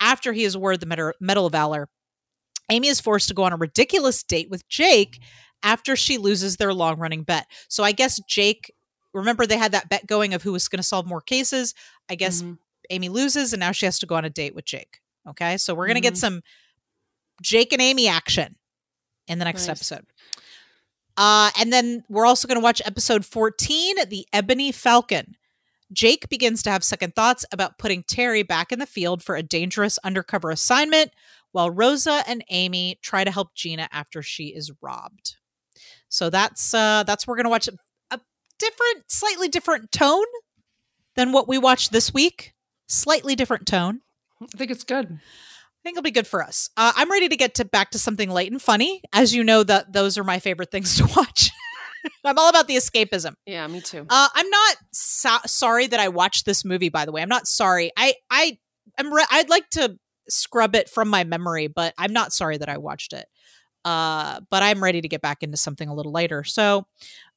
after he is awarded the Medal, of Valor, Amy is forced to go on a ridiculous date with Jake after she loses their long running bet. So I guess Jake, remember they had that bet going of who was going to solve more cases. I guess Mhm. Amy loses and now she has to go on a date with Jake. Okay. So we're going to Mhm. get some Jake and Amy action in the next Nice. episode. Uh, and then we're also going to watch episode 14, The Ebony Falcon. Jake begins to have second thoughts about putting Terry back in the field for a dangerous undercover assignment, while Rosa and Amy try to help Gina after she is robbed. So that's uh that's we're gonna watch a, a different, slightly different tone than what we watched this week. Slightly different tone. I think it's good. I think it'll be good for us. Uh, I'm ready to get to back to something light and funny. As you know, that those are my favorite things to watch. [laughs] I'm all about the escapism. Yeah, me too. Uh, I'm not so- sorry that I watched this movie. By the way, I'm not sorry. I I am. Re- I'd like to scrub it from my memory, but I'm not sorry that I watched it. Uh, but I'm ready to get back into something a little lighter. So,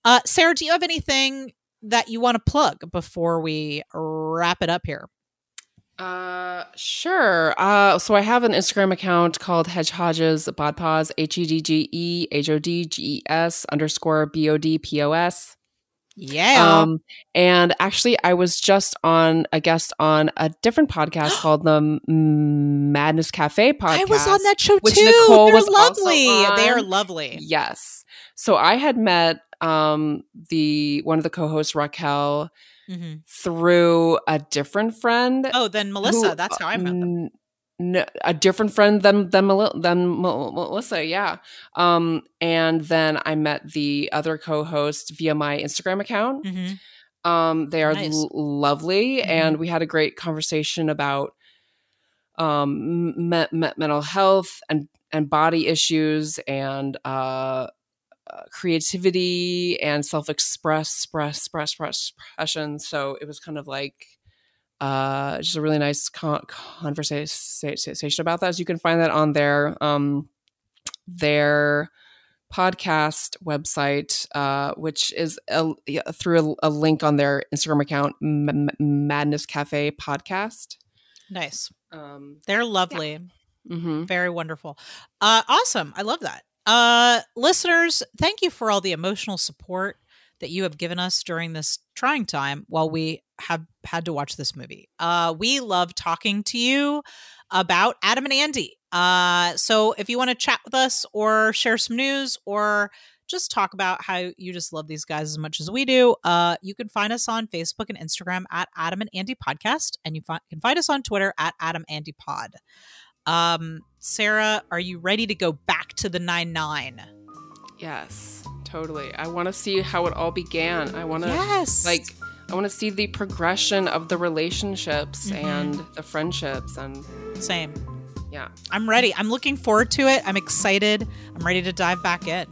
uh, Sarah, do you have anything that you want to plug before we wrap it up here? Uh, sure. Uh, so I have an Instagram account called Hedgehodges Bodpos, H E D G E H O D G E S underscore B O D P O S. Yeah. Um, and actually, I was just on a guest on a different podcast [gasps] called the Madness Cafe podcast. I was on that show which too. Nicole They're lovely. They are lovely. Yes. So I had met um the one of the co-hosts Raquel Mhm. through a different friend. Oh, then Melissa. who, that's how I met them. no, a different friend than than, than Melissa, yeah. Um, and then I met the other co-host via my Instagram account. Mhm. Um, they are Nice. l- lovely, Mhm. and we had a great conversation about um me- me- mental health and and body issues and uh, uh creativity and self-express express express expression so it was kind of like uh just a really nice con- conversation about that so you can find that on their um their podcast website uh which is a, through a, a link on their instagram account M- madness cafe podcast Nice. um They're lovely. mhm. Very wonderful. Uh, awesome. I love that. Uh, listeners, thank you for all the emotional support that you have given us during this trying time while we have had to watch this movie. Uh, we love talking to you about Adam and Andy. Uh, so if you want to chat with us or share some news or just talk about how you just love these guys as much as we do, uh, you can find us on Facebook and Instagram at Adam and Andy Podcast, and you fi- can find us on Twitter at Adam Andy Pod. Um, Sarah, are you ready to go back to the nine nine? Yes, totally. I want to see how it all began. I want to Yes. like I want to see the progression of the relationships Mhm. and the friendships and same. yeah. I'm ready. I'm looking forward to it. I'm excited. I'm ready to dive back in.